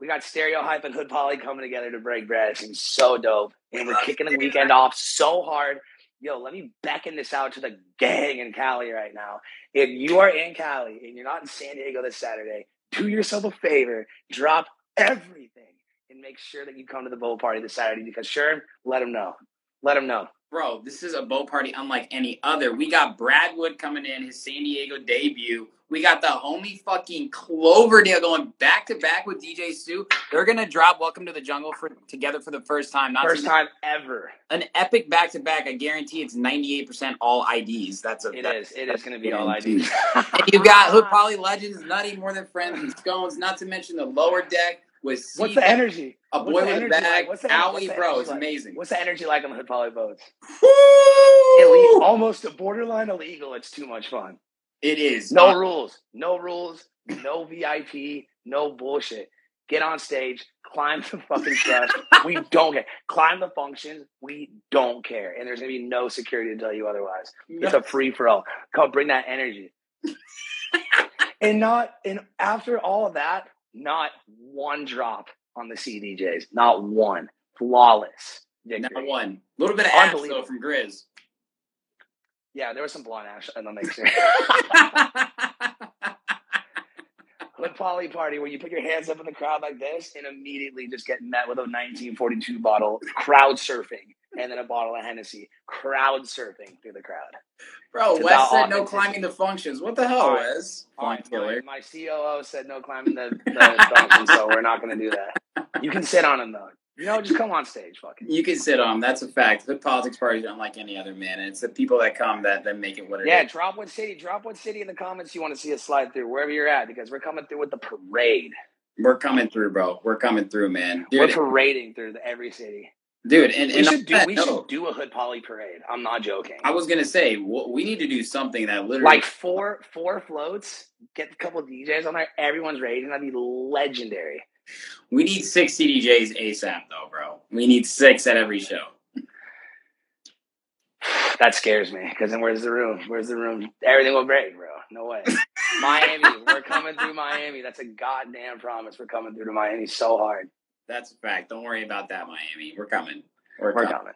We got Stereo Hype and Hood Poly coming together to break bread. It seems so dope. And we're kicking the weekend off so hard. Yo, let me beckon this out to the gang in Cali right now. If you are in Cali and you're not in San Diego this Saturday, do yourself a favor, drop everything, and make sure that you come to the bowl party this Saturday because sure, let them know. Let them know. Bro, this is a boat party unlike any other. We got Bradwood coming in, his San Diego debut. We got the homie fucking Cloverdale going back to back with DJ Stu. They're gonna drop Welcome to the Jungle for together for the first time. Not First time ever. an epic back to back. I guarantee it's ninety eight percent all IDs. That's a It that's- is. It going to be all IDs. do. guaranteed. And you got Hood <laughs> Poly Legends, Nutty More Than Friends, and Scones. Not to mention the lower deck with What's the energy? a boy with a bag. like? What's the- Owie, bro, it's like? amazing. What's the energy like on the Hood Poly boats? Almost a borderline illegal. It's too much fun. It is No rules. No rules. No VIP. No bullshit. Get on stage. Climb the fucking truck. we <laughs> don't care. Climb the functions. We don't care. And there's gonna be no security to tell you otherwise. It's a free for all. Come bring that energy. <laughs> and not and after all of that, not one drop on the CDJs. Not one. Flawless. Victory. Not one. A little bit of ash though from Grizz. Yeah, there was some blonde ash in the mixer. Hood poly party where you put your hands up in the crowd like this and immediately just get met with a 1942 bottle, crowd surfing, and then a bottle of Hennessy, crowd surfing through the crowd. Bro, It's Wes said no climbing the functions. What the hell, All right. Wes? All right, my, my COO said no climbing the, the function, so we're not going to do that. You can sit on them though. You know, just come on stage, fucking. You can sit on. 'em. That's a fact. The politics party is unlike any other, man. And it's the people that come that, that make it what it is. Yeah, drop what city, drop what city in the comments you want to see us slide through, wherever you're at, because we're coming through with the parade. We're coming through, bro. We're coming through, man. we're parading through the, every city. Dude and, We and should do we note, should do a hood poly parade. I'm not joking. I was gonna say we need to do something that literally Like four four floats, get a couple DJs on there, everyone's raging. That'd be legendary. we need six CDJs ASAP though, bro. We need six at every show. <sighs> That scares me because then where's the room? Where's the room? Everything will break, bro. No way. <laughs> Miami, we're coming through Miami. That's a goddamn promise. We're coming through to Miami so hard. That's a fact. Don't worry about that, Miami. We're coming. We're, We're coming. coming.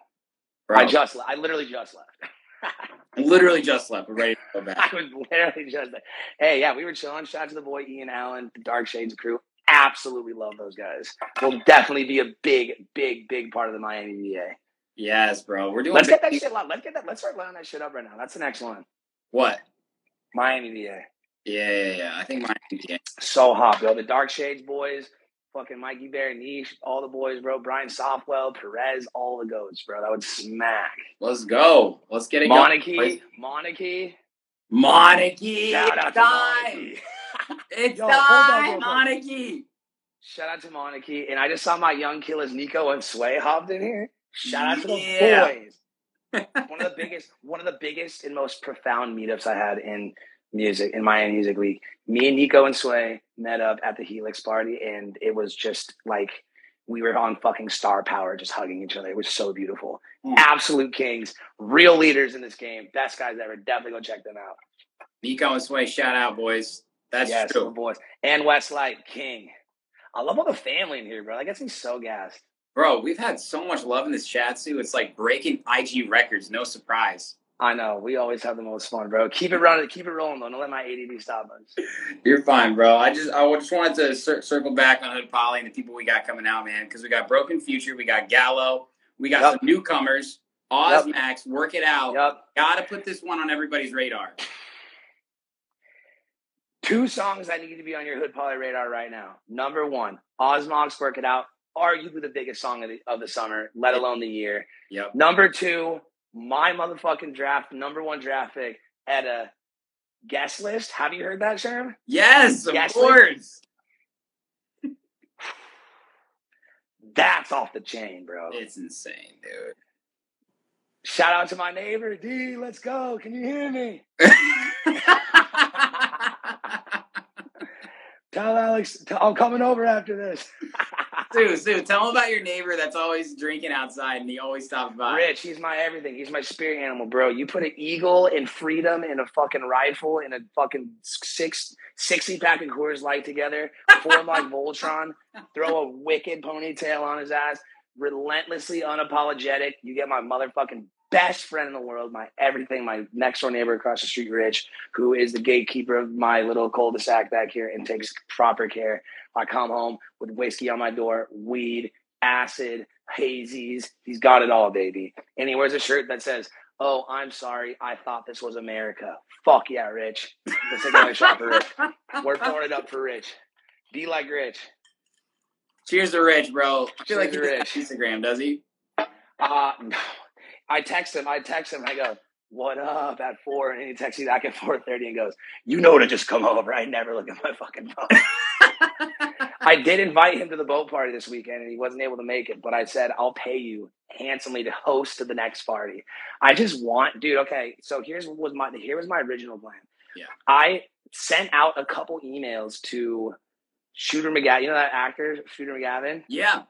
Bro, I just, I literally just left. <laughs> Literally just left. We're ready to go back. <laughs> I was literally just, hey, yeah, we were chilling. Shout out to the boy Ian Allen, the Dark Shades crew. Absolutely love those guys. Will definitely be a big, big, big part of the Miami VA. Yes, bro. We're doing Let's get that shit. Let's get that. Let's start lining that shit up right now. That's the next one. What? Miami VA. Yeah, yeah, yeah. I think Miami. Yeah. So hot, bro. The Dark Shades boys, fucking Mikey Bear, Niche, all the boys, bro. Brian Softwell, Perez, all the goats, bro. That would smack. Let's go. Let's get it going. Monarchy, Monarchy. Monarchy. Shout It's out to time. Monarchy. <laughs> It's Yo, hold on real time. Monarchy. Shout out to Monarchy. And I just saw my young killers, Nico and Sway, hopped in here. Shout out to Yeah. the boys. <laughs> one of the biggest, one of the biggest and most profound meetups I had in music in Miami Music Week. Me and Nico and Sway met up at the Helix party, and it was just like we were on fucking star power, just hugging each other. It was so beautiful. Mm. Absolute kings, real leaders in this game. Best guys ever. Definitely go check them out. Nico and Sway, shout out, boys. That's yes, true. boys. And Westlight King. I love all the family in here, bro. That gets me so gassed. Bro, we've had so much love in this chat, too. It's like breaking IG records. No surprise. I know. We always have the most fun, bro. Keep it running. Keep it rolling, though. Don't let my ADD stop us. You're fine, bro. I just I just wanted to cir- circle back on Hood Poly and the people we got coming out, man, because we got Broken Future, we got Gallo, we got Yep. some newcomers, Oz Max, work it out. Yep. Got to put this one on everybody's radar. Two songs that need to be on your Hood Poly radar right now. Number one, Osmox, Work It Out. Arguably the biggest song of the, of the summer, let alone the year. Yep. Number two, my motherfucking draft, number one draft pick at a guest list. Have you heard that, Sherm? Yes, of Yes, course. That's off the chain, bro. It's insane, dude. Shout out to my neighbor, D. Let's go. Can you hear me? <laughs> Tell Alex, I'm coming over after this. <laughs> Sue, Sue, tell him about your neighbor that's always drinking outside and he always stops by. Rich, he's my everything. He's my spirit animal, bro. You put an eagle in freedom and a fucking rifle and a fucking six, 60 pack of Coors Light together, form like <laughs> Voltron, throw a wicked ponytail on his ass, relentlessly unapologetic. You get my motherfucking best friend in the world, my everything, my next door neighbor across the street, Rich, who is the gatekeeper of my little cul-de-sac back here and takes proper care. I come home with whiskey on my door, weed, acid, hazies. He's got it all, baby. And he wears a shirt that says, Oh, I'm sorry. I thought this was America. Fuck yeah, Rich. Let's take another shot for Rich. We're pouring it up for Rich. Be like Rich. Cheers to Rich, bro. I feel like he Cheers does Instagram, does he? Uh, I text him. I text him. I go, "What up?" At four, and he texts me back at four thirty and goes, "You know to just come over." I never look at my fucking phone. I did invite him to the boat party this weekend, and he wasn't able to make it. But I said, "I'll pay you handsomely to host to the next party." I just want, dude. Okay, so here's what was my here was my original plan. Yeah. I sent out a couple emails to Shooter McGavin. You know that actor, Shooter McGavin Yeah.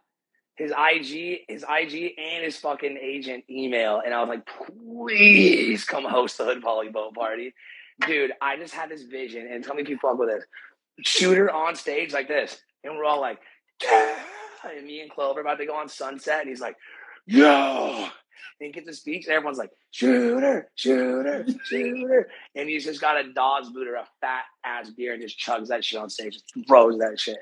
His IG, his IG, and his fucking agent email, and I was like, please come host the Hood Poly Boat Party, dude. I just had this vision, and tell me if you fuck with this. Shooter on stage like this, and we're all like, yeah. and me and Clover about to go on Sunset, and he's like, yo. And gets a speech, and everyone's like, shooter, shooter, shooter. And he's just got a das boot or a fat ass beer and just chugs that shit on stage, just throws that shit.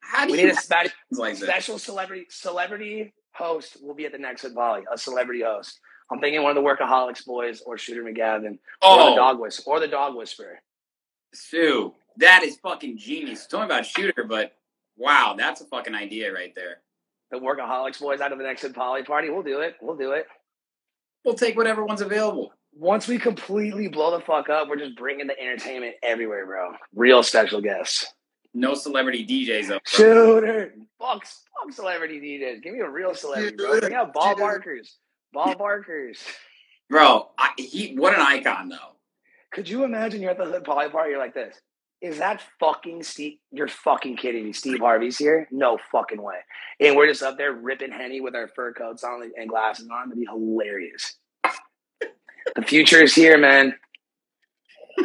How do We you need a special <laughs> like special celebrity celebrity host will be at the next Volley. A celebrity host. I'm thinking one of the Workaholics boys or Shooter McGavin or Oh. the Dog Whisperer or the Dog Whisperer. Sue, that is fucking genius. Only about shooter, but wow, that's a fucking idea right there. The Workaholics boys out of the next Hood Poly party. We'll do it. We'll do it. We'll take whatever one's available. Once we completely blow the fuck up, we're just bringing the entertainment everywhere, bro. Real special guests. No celebrity DJs though. bro. Shooter. Fuck, fuck celebrity DJs. Give me a real celebrity, bro. Bring out Bob Barkers. Ball Barkers. Bro, I, he what an icon though. Could you imagine you're at the Hood Poly party? You're like this. Is that fucking Steve? You're fucking kidding me. Steve Harvey's here? No fucking way. And we're just up there ripping Henny with our fur coats on and glasses on. It'd be hilarious. The future is here, man. <laughs>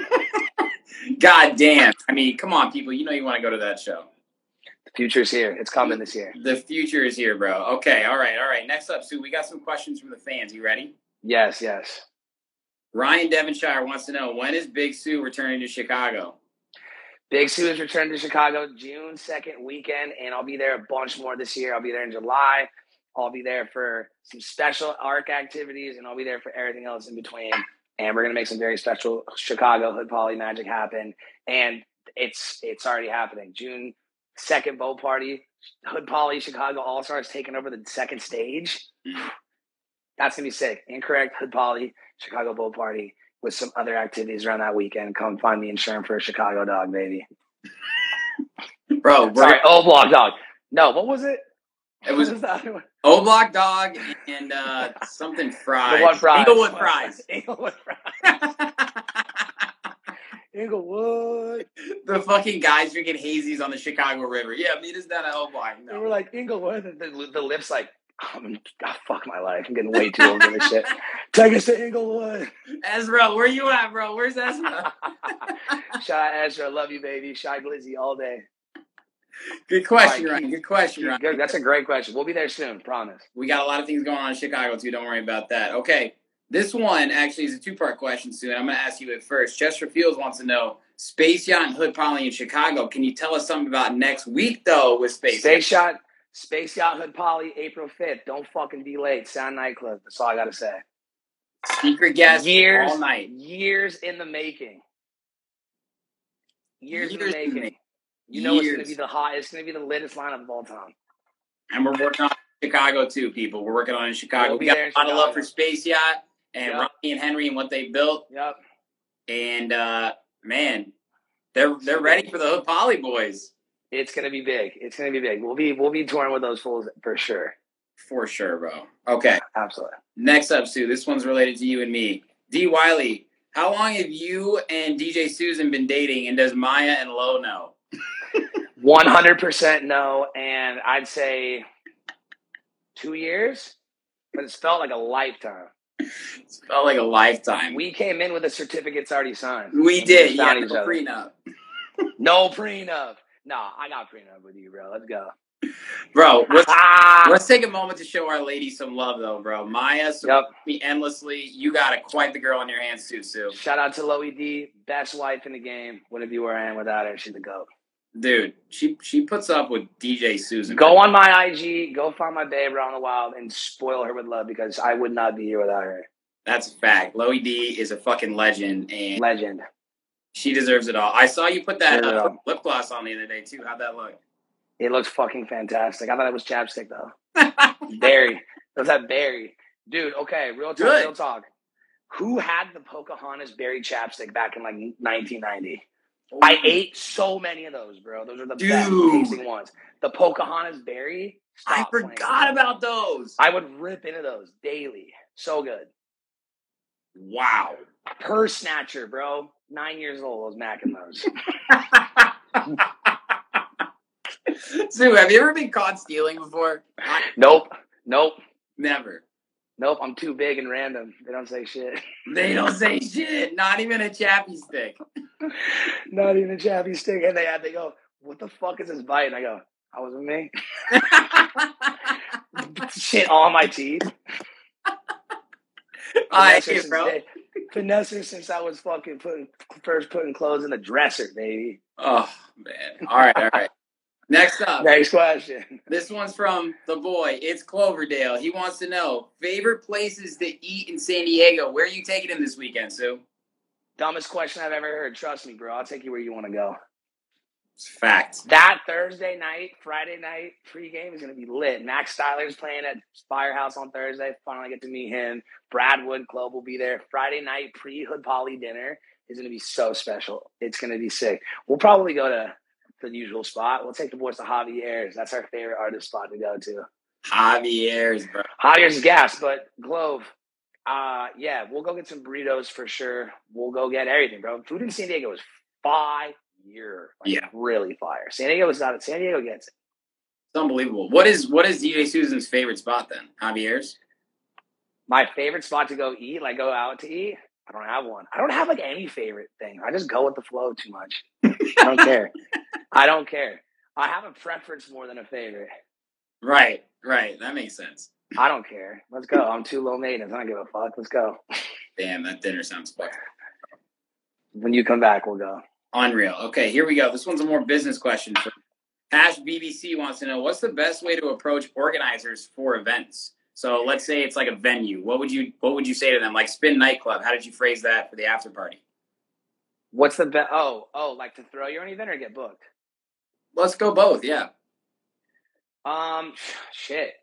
God damn. I mean, come on, people. You know you want to go to that show. The future is here. It's coming this year. The future is here, bro. Okay, all right, all right. Next up, Sue, we got some questions from the fans. You ready? Yes, yes. Ryan Devonshire wants to know when is Big Sue returning to Chicago? Big Sue is returning to Chicago June 2nd weekend, and I'll be there a bunch more this year. I'll be there in July. I'll be there for some special ARC activities, and I'll be there for everything else in between. And we're gonna make some very special Chicago Hood Poly magic happen. And it's it's already happening. June 2nd bowl party, Hood Poly Chicago All Stars taking over the second stage. That's gonna be sick. Incorrect Hood Poly Chicago bowl party with some other activities around that weekend. Come find me in Sherm for a Chicago dog, baby. Bro, we're, Sorry, O Block dog. No, what was it? it was What the other one? O Block Dog and uh, something fried. One fries. Englewood fries. <laughs> Englewood fries. Englewood. the fucking guys drinking hazies on the Chicago River. Yeah, meet us down at O Block. They No. were like Englewood. and The, the lips like I'm, oh, fuck my life. I'm getting way too old for this shit. <laughs> Take us to Englewood. Ezra, where you at, bro? Where's Ezra? <laughs> Out Ezra. Love you, baby. Shy Glizzy all day. Good question, right, Ryan. Good question, Ryan. Good. That's a great question. We'll be there soon. Promise. We got a lot of things going on in Chicago too. Don't worry about that. Okay, this one actually is a two-part question, Sue. And I'm going to ask you it first. Chester Fields wants to know Space Yacht and Hood Poly in Chicago. Can you tell us something about next week though with Space? Space Yacht, Space Yacht Hood Poly, April 5th. Don't fucking be late. Sound nightclub. That's all I got to say. Secret guest Years, all night. years in the making. Years, in Years in the making. You know it's going to be the hot. It's going to be the latest lineup of all time. And we're working on Chicago too, people. We're working on it in Chicago. We'll we got a lot of love for Space Yacht and Yep. Ronnie and Henry and what they built. Yep. And uh man, they're they're ready for the Hood Poly boys. It's going to be big. It's going to be big. We'll be we'll be touring with those fools for sure. For sure, bro. Okay. Absolutely. Next up, Sue. This one's related to you and me. D. Wiley, how long have you and DJ Susan been dating, and does Maya and Lo know? One hundred percent no, and I'd say two years, but it's felt like a lifetime. It's felt like a lifetime. We came in with the certificates already signed. we We did. just Yeah, no prenup. No prenup. Nah, I got prenup with you, bro. Let's go. Bro, <laughs> let's, let's take a moment to show our lady some love, though, bro. Maya supports yep. me endlessly. You got a quite the girl on your hands, too, Sue. Shout out to Loey D, best wife in the game. Wouldn't be where I am without her. She's the goat. Dude, she she puts up with DJ Susan. Go on my IG, go find my babe around the wild, and spoil her with love because I would not be here without her. That's a fact. Loey D is a fucking legend, and Legend. she deserves it all. I saw you put that uh, lip gloss on the other day, too. How'd that look? It looks fucking fantastic. I thought it was chapstick though. <laughs> Berry. It was that berry. Dude, okay, real talk, Good. real talk. Who had the Pocahontas berry chapstick back in like 1990? I ate so many of those, bro. Those are the best tasting ones. The Pocahontas berry. I forgot about those. I would rip into those daily. So good. Wow. Per snatcher, bro. Nine years old, I was macking those. <laughs> Sue, have you ever been caught stealing before? nope. Nope. Never. Nope. I'm too big and random. They don't say shit. <laughs> They don't say shit. Not even a chappy stick. <laughs> Not even a chappy stick. And they had they go, What the fuck is this bite? And I go, I wasn't me. <laughs> shit on my teeth. I hate, since bro. day- Finesse since I was fucking putting first putting clothes in the dresser, baby. Oh man. All right, all right. Next up, Next question. <laughs> this one's from the boy. It's Cloverdale. He wants to know favorite places to eat in San Diego. Where are you taking him this weekend, Sue? Dumbest question I've ever heard. Trust me, bro. I'll take you where you want to go. It's fact. That Thursday night, Friday night pregame is going to be lit. Max Styler's playing at Firehouse on Thursday. Finally get to meet him. Brad Wood Club will be there. Friday night pre Hood Poly dinner is going to be so special. It's going to be sick. We'll probably go to the usual spot. We'll take the boys to Javier's. That's our favorite artist spot to go to. Javier's, bro. Javier's gas, but Glove. Uh, yeah, we'll go get some burritos for sure. We'll go get everything, bro. Food in San Diego is fire. Like, Yeah. really fire. San Diego is not. San Diego gets it. It's unbelievable. What is what is DJ Susan's favorite spot then? Javier's? My favorite spot to go eat, like go out to eat. I don't have one. I don't have like any favorite thing. I just go with the flow too much. I don't <laughs> care. I don't care. I have a preference more than a favorite. Right, right. That makes sense. I don't care. Let's go. I'm too low maintenance. I don't give a fuck. Let's go. Damn, that dinner sounds fucking <laughs> When you come back, we'll go. unreal. Okay, here we go. This one's a more business question. Hash BBC wants to know what's the best way to approach organizers for events. So let's say it's like a venue. What would you what would you say to them? Like Spin Nightclub. How did you phrase that for the after party? What's the best? Oh, oh, like to throw your own event or get booked? Let's go both. Yeah. Um, <sighs> shit.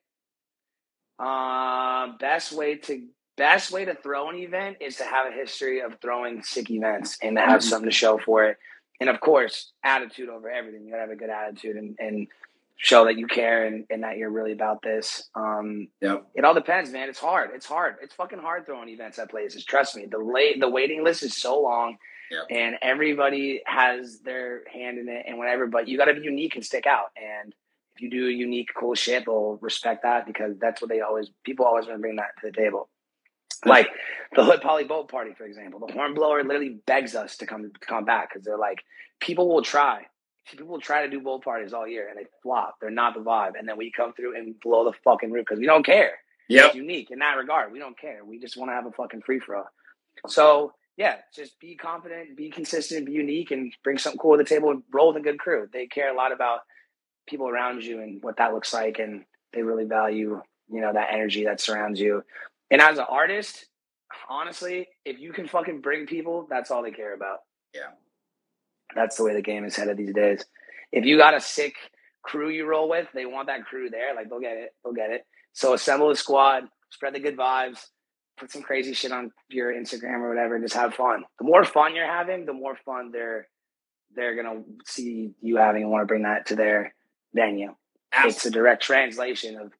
Um, best way to best way to throw an event is to have a history of throwing sick events and to have something to show for it. And of course, attitude over everything. You gotta have a good attitude and, and show that you care and, and that you're really about this. Um, Yep. it all depends, man. It's hard. It's hard. It's fucking hard throwing events at places. Trust me. The late the waiting list is so long, Yep. and everybody has their hand in it and whatever. But you got to be unique and stick out. And if you do a unique, cool shit, they'll respect that because that's what they always people always want to bring that to the table. Like the Hood Poly Boat Party, for example, the hornblower literally begs us to come come back because they're like, people will try. People will try to do boat parties all year and they flop. They're not the vibe, and then we come through and blow the fucking roof because we don't care. Yep. It's unique in that regard. We don't care. We just want to have a fucking free for all. So yeah, just be confident, be consistent, be unique, and bring something cool to the table and roll with a good crew. They care a lot about people around you and what that looks like, and they really value you know that energy that surrounds you. And as an artist, honestly, if you can fucking bring people, that's all they care about. Yeah. That's the way the game is headed these days. If you got a sick crew you roll with, they want that crew there. Like they'll get it. They'll get it. So assemble a squad, spread the good vibes, put some crazy shit on your Instagram or whatever, and just have fun. The more fun you're having, the more fun they're they're gonna see you having and want to bring that to their venue. It's a direct translation of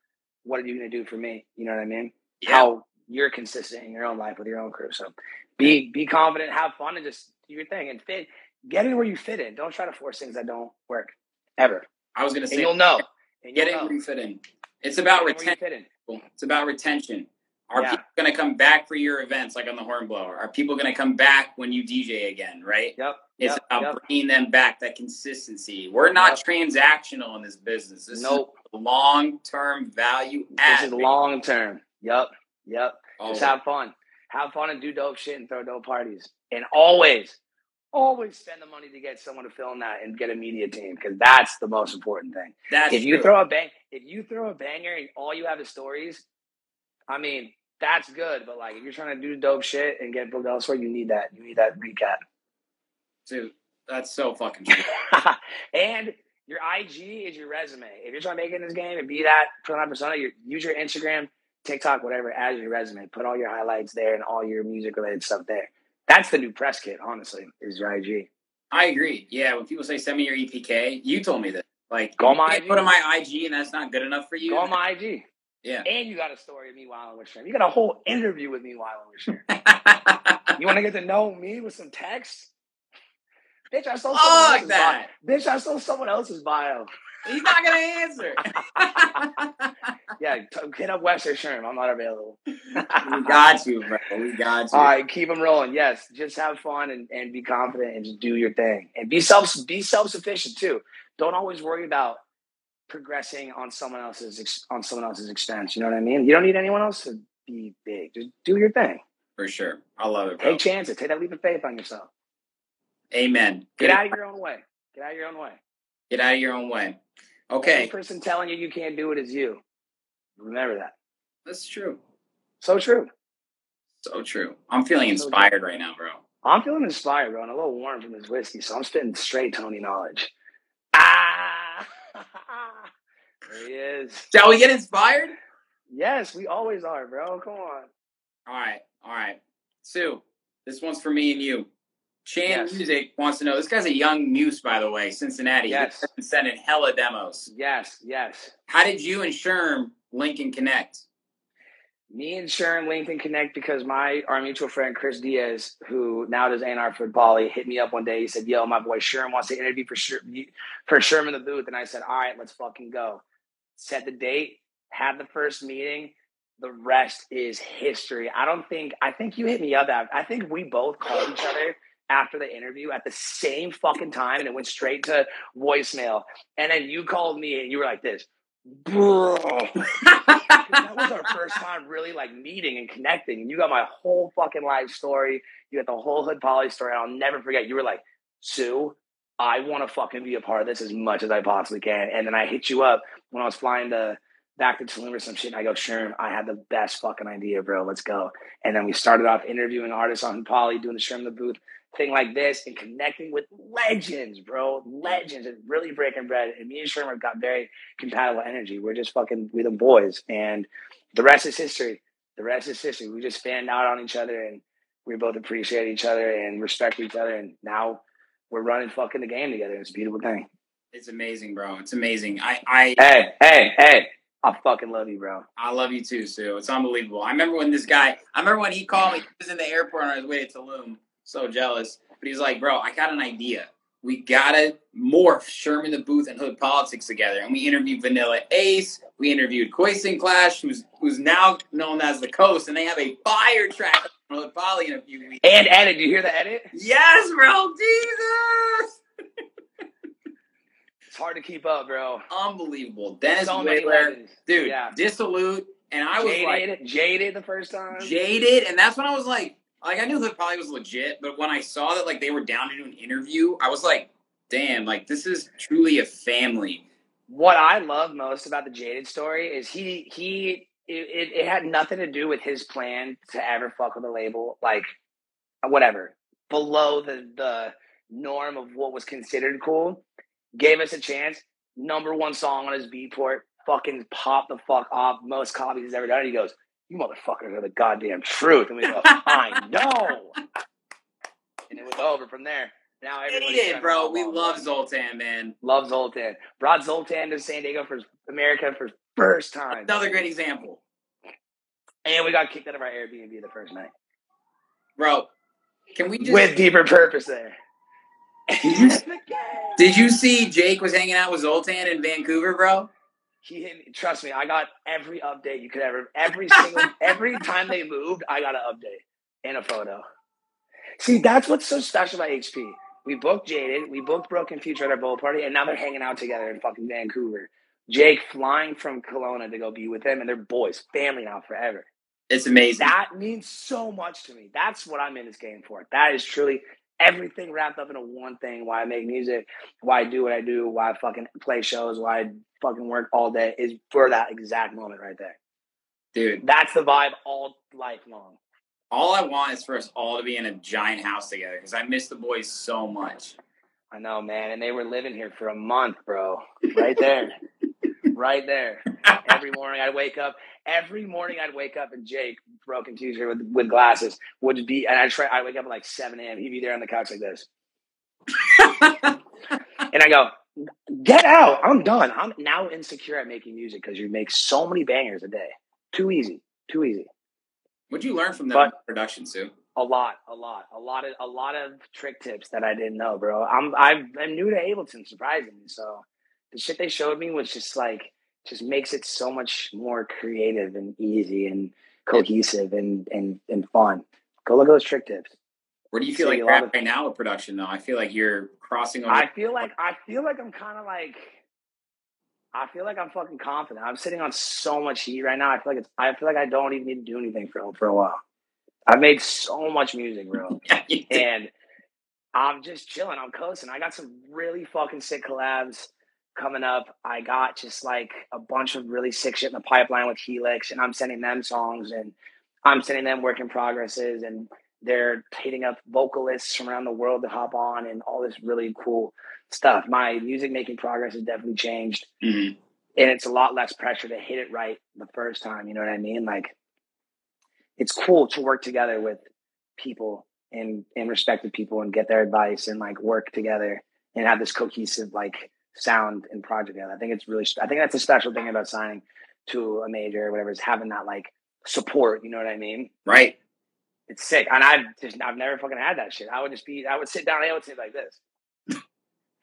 what are you gonna do for me? You know what I mean? Yeah. How you're consistent in your own life with your own crew. So be be confident, have fun, and just do your thing and fit. Get in where you fit in. Don't try to force things that don't work ever. I was gonna say And you'll know. And get you'll in know. where you fit in. It's about Get in where you retention. It's about retention. Are Yeah. people going to come back for your events like on the Hornblower? Are people going to come back when you DJ again? Right? Yep. It's yep, about yep. bringing them back. That consistency. We're not transactional in this business. This Nope. is long term value This is long term. Yep. Yep. Oh, Just have fun. Have fun and do dope shit and throw dope parties. And always, always spend the money to get someone to fill in that and get a media team because that's the most important thing. That's if you true. throw a bang, if you throw a banger and all you have is stories, I mean that's good. But like if you're trying to do dope shit and get booked elsewhere, you need that. You need that recap. Dude, that's so fucking true. <laughs> and your IG is your resume. If you're trying to make it in this game and be that persona use your Instagram, TikTok, whatever as your resume. Put all your highlights there and all your music related stuff there. That's the new press kit, honestly, is your IG. I agree. Yeah, when people say send me your EPK, you told me that. Like, Go on my IG. Put on my IG, and that's not good enough for you. Go on my IG. Yeah. And you got a story of me wilding with Sharon. You got a whole interview with me wilding with Sharon. <laughs> you want to get to know me with some text? Bitch, I stole someone else's that. bio. Bitch, I stole someone else's bio. He's not gonna answer. <laughs> Yeah, t- hit up Webster Sherm. I'm not available. we got you, bro. We got you. All right, keep them rolling. Yes, just have fun and, and be confident and just do your thing and be self be self sufficient too. Don't always worry about progressing on someone else's ex- on someone else's expense. You know what I mean? You don't need anyone else to be big. Just do your thing. For sure. I love it, bro. Take chances. Take that leap of faith on yourself. Amen. Get out of your own way. Get out of your own way. Get out of your own way. Okay. only person telling you you can't do it is you. Remember that. That's true. So true. So true. I'm feeling So inspired right now, bro. I'm feeling inspired, bro, and a little warm from this whiskey, so I'm spitting straight Tony knowledge. There he is. Shall we get inspired? Yes, we always are, bro. Come on. All right. All right. Sue, this one's for me and you. Chan Yes. Music wants to know. This guy's a young muse, by the way, Cincinnati. Yes. He's been sending hella demos. Yes, yes. How did you and Sherm link and connect? Me and Sherm linked and connect because my our mutual friend Chris Diaz, who now does A&R for Poly, hit me up one day. He said, "Yo, my boy Sherm wants to interview for Sher- for Sherm in the booth," and I said, "All right, let's fucking go." Set the date, had the first meeting. The rest is history. I don't think. I think you hit me up. I think we both called each other after the interview at the same fucking time, and it went straight to voicemail. And then you called me, and you were like this, <laughs> that was our first time really like meeting and connecting. And you got my whole fucking life story. You got the whole Hood Poly story. I'll never forget. You were like, Sue, I want to fucking be a part of this as much as I possibly can. And then I hit you up when I was flying to back to Tulum or some shit. And I go, Sherm, I had the best fucking idea, bro. Let's go. And then we started off interviewing artists on Poly, doing the Sherm the booth thing like this and connecting with legends, bro. Legends and really breaking bread. And me and Sherm have got very compatible energy. We're just fucking we the boys. And the rest is history. The rest is history. We just fanned out on each other and we both appreciate each other and respect each other. And now we're running fucking the game together. It's a beautiful thing. It's amazing, bro. It's amazing. I, I, Hey, hey, hey. I fucking love you, bro. I love you too, Sue. It's unbelievable. I remember when this guy, I remember when he called me, he was in the airport on his way to Tulum. So jealous. But he's like, bro, I got an idea. We gotta morph Sherm in the Booth and Hood Politics together. And we interviewed Vanilla Ace. We interviewed Koisin Clash, who's who's now known as the Coast, and they have a fire track on Hood Poly in a few weeks. And edit. Do you hear the edit? Yes, bro, Jesus, <laughs> It's hard to keep up, bro. unbelievable. Dennis So legends. dude, Yeah. dissolute, and I was like jaded the first time. jaded, and that's when I was like, like I knew that probably was legit, but when I saw that like they were down to do an interview, I was like, damn, like this is truly a family. what I love most about the Jaded story is he he it, it, it had nothing to do with his plan to ever fuck with a label like whatever below the the norm of what was considered cool. Gave us a chance. Number one song on his Beatport. Fucking popped the fuck off. Most copies he's ever done. And he goes, "You motherfuckers are the goddamn truth." And we go, "I know." And it was over from there. Now trying to bro. We love Zoltan, man. Love Zoltan. Brought Zoltan to San Diego for America for first time. Another great example, And we got kicked out of our Airbnb the first night. bro. Can we just? With deeper purpose there. Did you <laughs> see Jake was hanging out with Zoltan in Vancouver, bro? He hit me. Trust me, I got every update you could ever. Every single, <laughs> every time they moved, I got an update and a photo. See, that's what's so special about HP. We booked Jaded, we booked Broken Future at our bowl party, and now they're hanging out together in fucking Vancouver. Jake flying from Kelowna to go be with them, and they're boys, family now forever. It's amazing. That means so much to me. That's what I'm in this game for. That is truly everything wrapped up into one thing. Why I make music, why I do what I do, why I fucking play shows, why I fucking work all day is for that exact moment right there. Dude, That's the vibe all life long. all I want is for us all to be in a giant house together because I miss the boys so much. I know, man. And they were living here for a month, bro. Right there. <laughs> <laughs> right there. Every morning I'd wake up. Every morning I'd wake up and Jake, broken Tuesday with, with glasses, would be, and I'd try, I'd wake up at like 7 a.m. He'd be there on the couch like this. <laughs> and I go, get out. I'm done. I'm now insecure at making music because you make so many bangers a day. Too easy. Too easy. What'd you learn from them But- production, Sue? A lot, a lot, a lot of a lot of trick tips that I didn't know, bro. I'm I'm, I'm new to Ableton, surprisingly. So the shit they showed me was just like just makes it so much more creative and easy and cohesive and and and fun. Go look at those trick tips. Where do you feel See like at of- right now with production, though? I feel like you're crossing over. I feel like I feel like I'm kind of like I feel like I'm fucking confident. I'm sitting on so much heat right now. I feel like it's I feel like I don't even need to do anything for for a while. I've made so much music, bro. <laughs> and I'm just chilling. I'm coasting. I got some really fucking sick collabs coming up. I got just like a bunch of really sick shit in the pipeline with Helix, and I'm sending them songs, and I'm sending them work in progresses, and they're hitting up vocalists from around the world to hop on, and all this really cool stuff. My music making progress has definitely changed, Mhm. and it's a lot less pressure to hit it right the first time. You know what I mean? Like, it's cool to work together with people and and respected people and get their advice and like work together and have this cohesive like sound and project together. I think it's really I think that's a special thing about signing to a major or whatever is having that like support, you know what I mean? Right. It's sick. And I've just I've never fucking had that shit. I would just be I would sit down and I would say like this.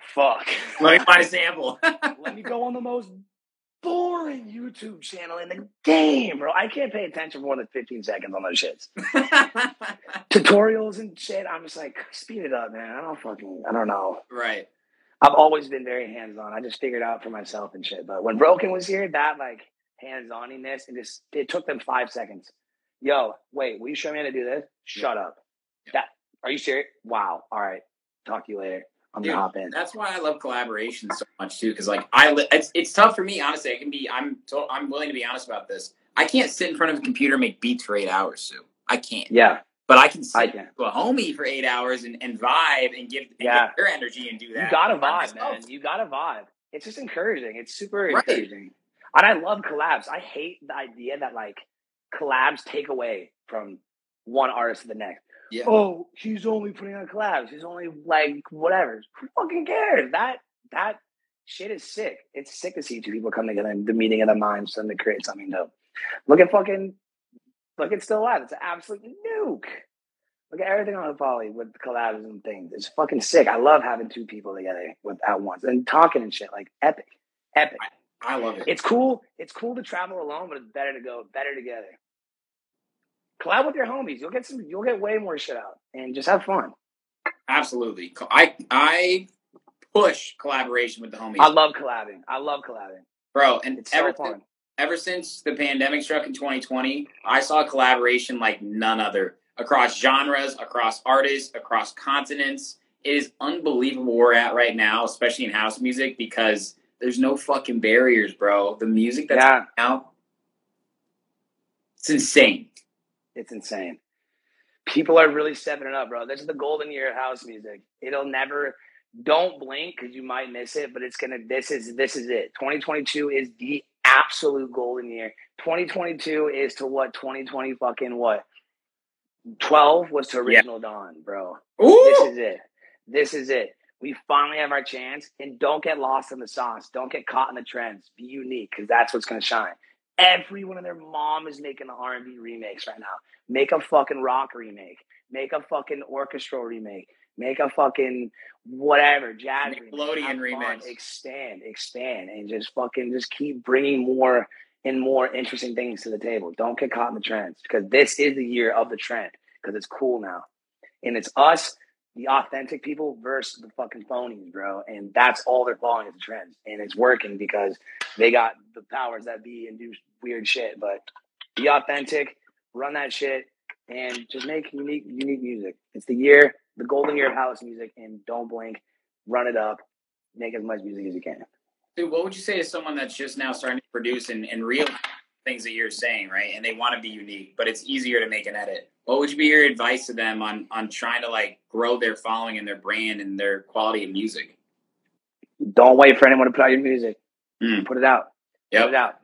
Fuck. <laughs> Let me find a sample. <laughs> <laughs> Let me go on the most boring YouTube channel in the game, bro. I can't pay attention for more than 15 seconds on those shits. Tutorials and shit. I'm just like, speed it up, man. I don't fucking, I don't know. right. I've always been very hands on. I just figured out for myself and shit. But when Broken was here, that like hands oniness, it just, it took them five seconds. Yo, wait, will you show me how to do this? Shut up. That, are you serious? Wow. All right. Talk to you later. I'm Dude, gonna hop in. That's why I love collaboration so much too, because like I, li- it's it's tough for me honestly. I can be, I'm, to, I'm willing to be honest about this. I can't sit in front of a computer and make beats for eight hours, Sue. I can't. Yeah. But I can sit I can. to a homie for eight hours and, and vibe and give, and Yeah. give their energy and do that. You gotta vibe, myself. man. You gotta vibe. It's just encouraging. It's super Right. encouraging. And I love collabs. I hate the idea that like collabs take away from one artist to the next. Yeah. Oh, he's only putting on collabs. He's only like whatever. Who fucking cares? That that shit is sick. It's sick to see two people come together and the meeting of the minds and to create something dope. Look at fucking look it's Still Alive. It's an absolute nuke. Look at everything on the Poly with collabs and things. It's fucking sick. I love having two people together with at once and talking and shit. Like epic, epic. I love it. It's cool. It's cool to travel alone, but it's better to go better together. Collab with your homies. You'll get some. You'll get way more shit out, and just have fun. Absolutely. I I push collaboration with the homies, I love collabing. I love collabing. bro. And It's so ever fun. Ever since the pandemic struck in 2020, I saw collaboration like none other across genres, across artists, across continents. It is unbelievable where we're at right now, especially in house music, because there's no fucking barriers, bro. The music that's Yeah, out, it's insane. it's insane. People are really stepping it up, bro. This is the golden year of house music. It'll never. Don't blink because you might miss it, but it's gonna. This is this is it. 2022 is the absolute golden year. 2022 is to what 2020 fucking what 12 was to original dawn, bro. This is it. This is it. We finally have our chance, and don't get lost in the sauce. Don't get caught in the trends. Be unique, because that's what's going to shine. Everyone and their mom is making the R and B remakes right now. Make a fucking rock remake. Make a fucking orchestral remake. Make a fucking whatever jazz. Nickelodeon remix. Expand, expand, and just fucking just keep bringing more and more interesting things to the table. Don't get caught in the trends because this is the year of the trend because it's cool now, and it's us the authentic people versus the fucking phonies, bro. And that's all they're following is the trends. And it's working because they got the powers that be and do weird shit. But be authentic, run that shit, and just make unique, unique music. It's the year, the golden year of house music, and don't blink, run it up, make as much music as you can. dude, what would you say to someone that's just now starting to produce and, and real things that you're saying, right? And they want to be unique, but it's easier to make an edit. What would be your advice to them on on trying to like grow their following and their brand and their quality of music? Don't wait for anyone to put out your music. Mm. Put it out. Yep. Put it out.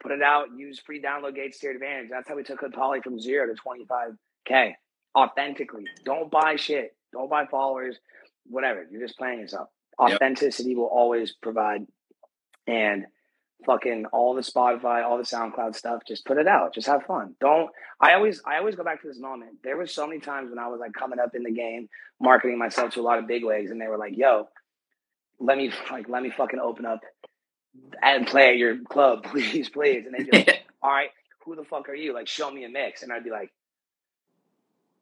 Put it out. Use free download gates to your advantage. That's how we took Hood Poly from zero to 25K authentically. Don't buy shit. Don't buy followers, whatever. You're just playing yourself. Yep. Authenticity will always provide. And fucking all the Spotify, all the SoundCloud stuff, just put it out. Just have fun. Don't I always I always go back to this moment. There was so many times when I was like coming up in the game, marketing myself to a lot of big wigs, and they were like, yo, let me like let me fucking open up and play at your club, <laughs> please, please. And they'd be like, <laughs> all right, who the fuck are you? Like, show me a mix. And I'd be like,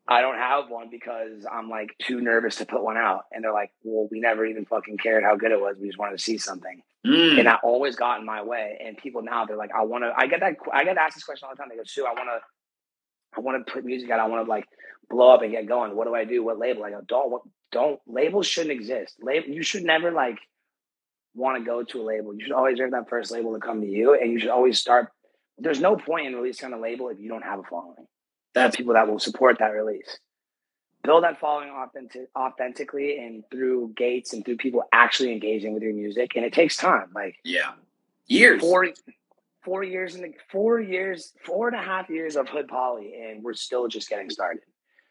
I don't have one because I'm like too nervous to put one out. And they're like, well, we never even fucking cared how good it was. We just wanted to see something. Mm. And that always got in my way. And people now they're like, I want to. I get that. I get asked this question all the time. They go, Sue, I want to. I want to put music out. I want to like blow up and get going. What do I do? What label? I go, don't. What, don't. Labels shouldn't exist. Label. You should never like want to go to a label. You should always have that first label to come to you, and you should always start. There's no point in releasing on a label if you don't have a following. That's people that will support that release. Build that following authentic, authentically and through gates and through people actually engaging with your music. And it takes time. Like yeah. Years. four, four years in the four years, four and a half years of Hood Poly, and we're still just getting started.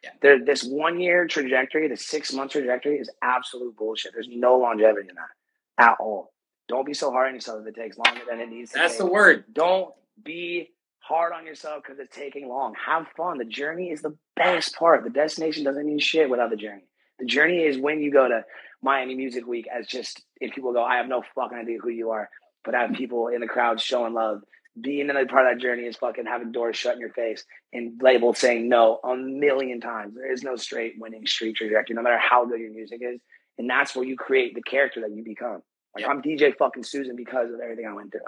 Yeah. There, this one year trajectory, the six month trajectory is absolute bullshit. There's no longevity in that at all. Don't be so hard on yourself if it takes longer than it needs to. That's the word. Don't be hard on yourself because it's taking long. Have fun. The journey is the best part. The destination doesn't mean shit without the journey. The journey is when you go to Miami Music Week as just if people go, I have no fucking idea who you are, but I have people in the crowd showing love. Being another part of that journey is fucking having doors shut in your face and labels saying no a million times. There is no straight winning street trajectory, no matter how good your music is. And that's where you create the character that you become. Like I'm DJ fucking Susan because of everything I went through.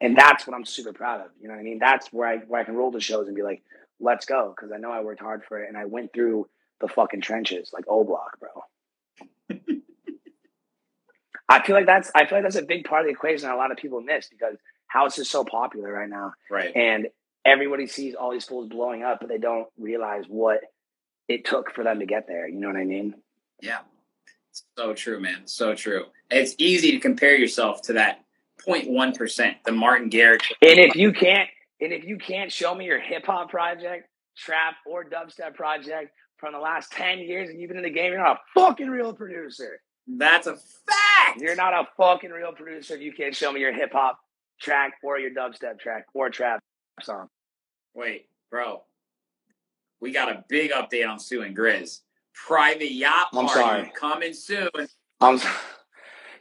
And that's what I'm super proud of. You know what I mean? That's where I where I can roll the shows and be like, let's go. Cause I know I worked hard for it and I went through the fucking trenches like O block, bro. <laughs> I feel like that's I feel like that's a big part of the equation that a lot of people miss because house is so popular right now. Right. And everybody sees all these fools blowing up, but they don't realize what it took for them to get there. You know what I mean? Yeah. So true, man. So true. It's easy to compare yourself to that 0.1%, the Martin Garrix. And if you can't, and if you can't show me your hip hop project, trap or dubstep project from the last ten years, and you've been in the game, you're not a fucking real producer. That's a fact. You're not a fucking real producer if you can't show me your hip hop track or your dubstep track or trap song. Wait, bro. we got a big update on Sue and Grizz. Private yacht I'm party sorry. coming soon. Um,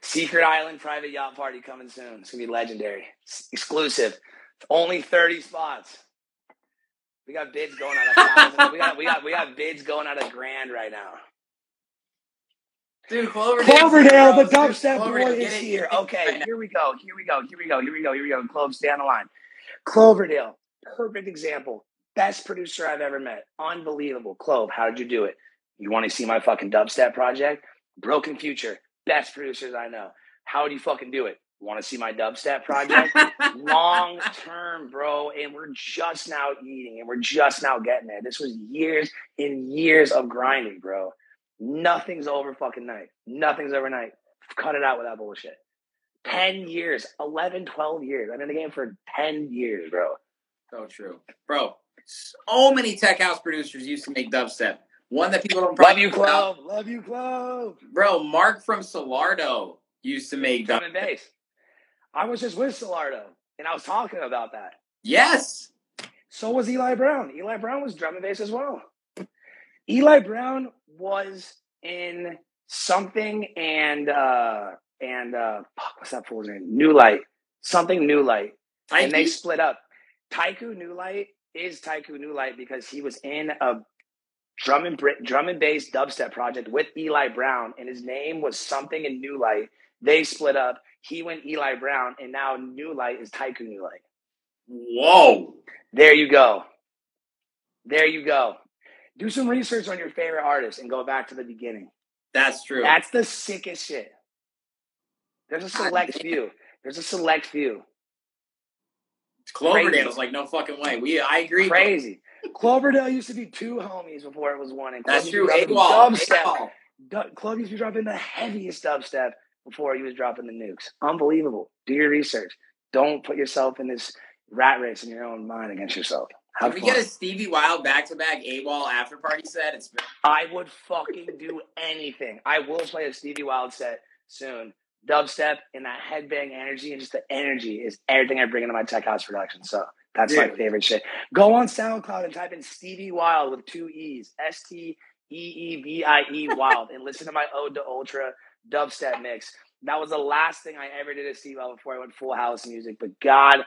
Secret Island private yacht party coming soon. It's gonna be legendary, It's exclusive. Only thirty spots. We got bids going out of thousand. we got we got we got bids going out of grand right now. Dude, Cloverdale. Cloverdale, the dubstep boy is here. it Okay, right here we go. Here we go. Here we go. Here we go. Here we go. Clove, stay on the line. Cloverdale, perfect example. Best producer I've ever met. Unbelievable. Clove, how did you do it? You want to see my fucking dubstep project? Broken Future, best producers I know. How do you fucking do it? Want to see my dubstep project? <laughs> Long term, bro. And we're just now eating and we're just now getting there. This was years and years of grinding, bro. Nothing's over fucking night. Nothing's overnight. Cut it out with that bullshit. 10 years, 11, 12 years. I've been in the game for 10 years, bro. So true, bro. So many tech house producers used to make dubstep. One that people don't probably Love you. Clove. Love you, Clove. Bro, Mark from Solardo used to make Drum and bass. I was just with Solardo and I was talking about that. Yes. So was Eli Brown. Eli Brown was drum and bass as well. Eli Brown was in something and uh and uh fuck, what's that fool's name? Nulight. Something Nulight. And they split up. Taiki Nulight is Taiki Nulight because he was in a drum and drum and bass dubstep project with Eli Brown, and his name was something in Nulight. They split up. He went Eli Brown, and now Nulight is Taiki Nulight. Whoa. There you go. There you go. Do some research on your favorite artist and go back to the beginning. That's true. That's the sickest shit. There's a select few. There's a select few. Cloverdale's like no fucking way. We I agree. Crazy. Cloverdale used to be two homies before it was one. And That's true. used to be AWOL. dropping Dubstep. Du- Clove used to be dropping the heaviest dubstep before he was dropping the nukes. Unbelievable. Do your research. Don't put yourself in this rat race in your own mind against yourself. Can Have we fun. get a Steevie Wild back to back AWOL after party set? It's I would fucking do anything. I will play a Steevie Wild set soon. Dubstep and that headbang energy and just the energy is everything I bring into my tech house production. So that's my favorite shit. Go on SoundCloud and type in Steevie Wild with two E's. S T E E V I E Wild and listen to my Ode to Ultra dubstep mix. That was the last thing I ever did at Steevie Wild before I went full house music. But god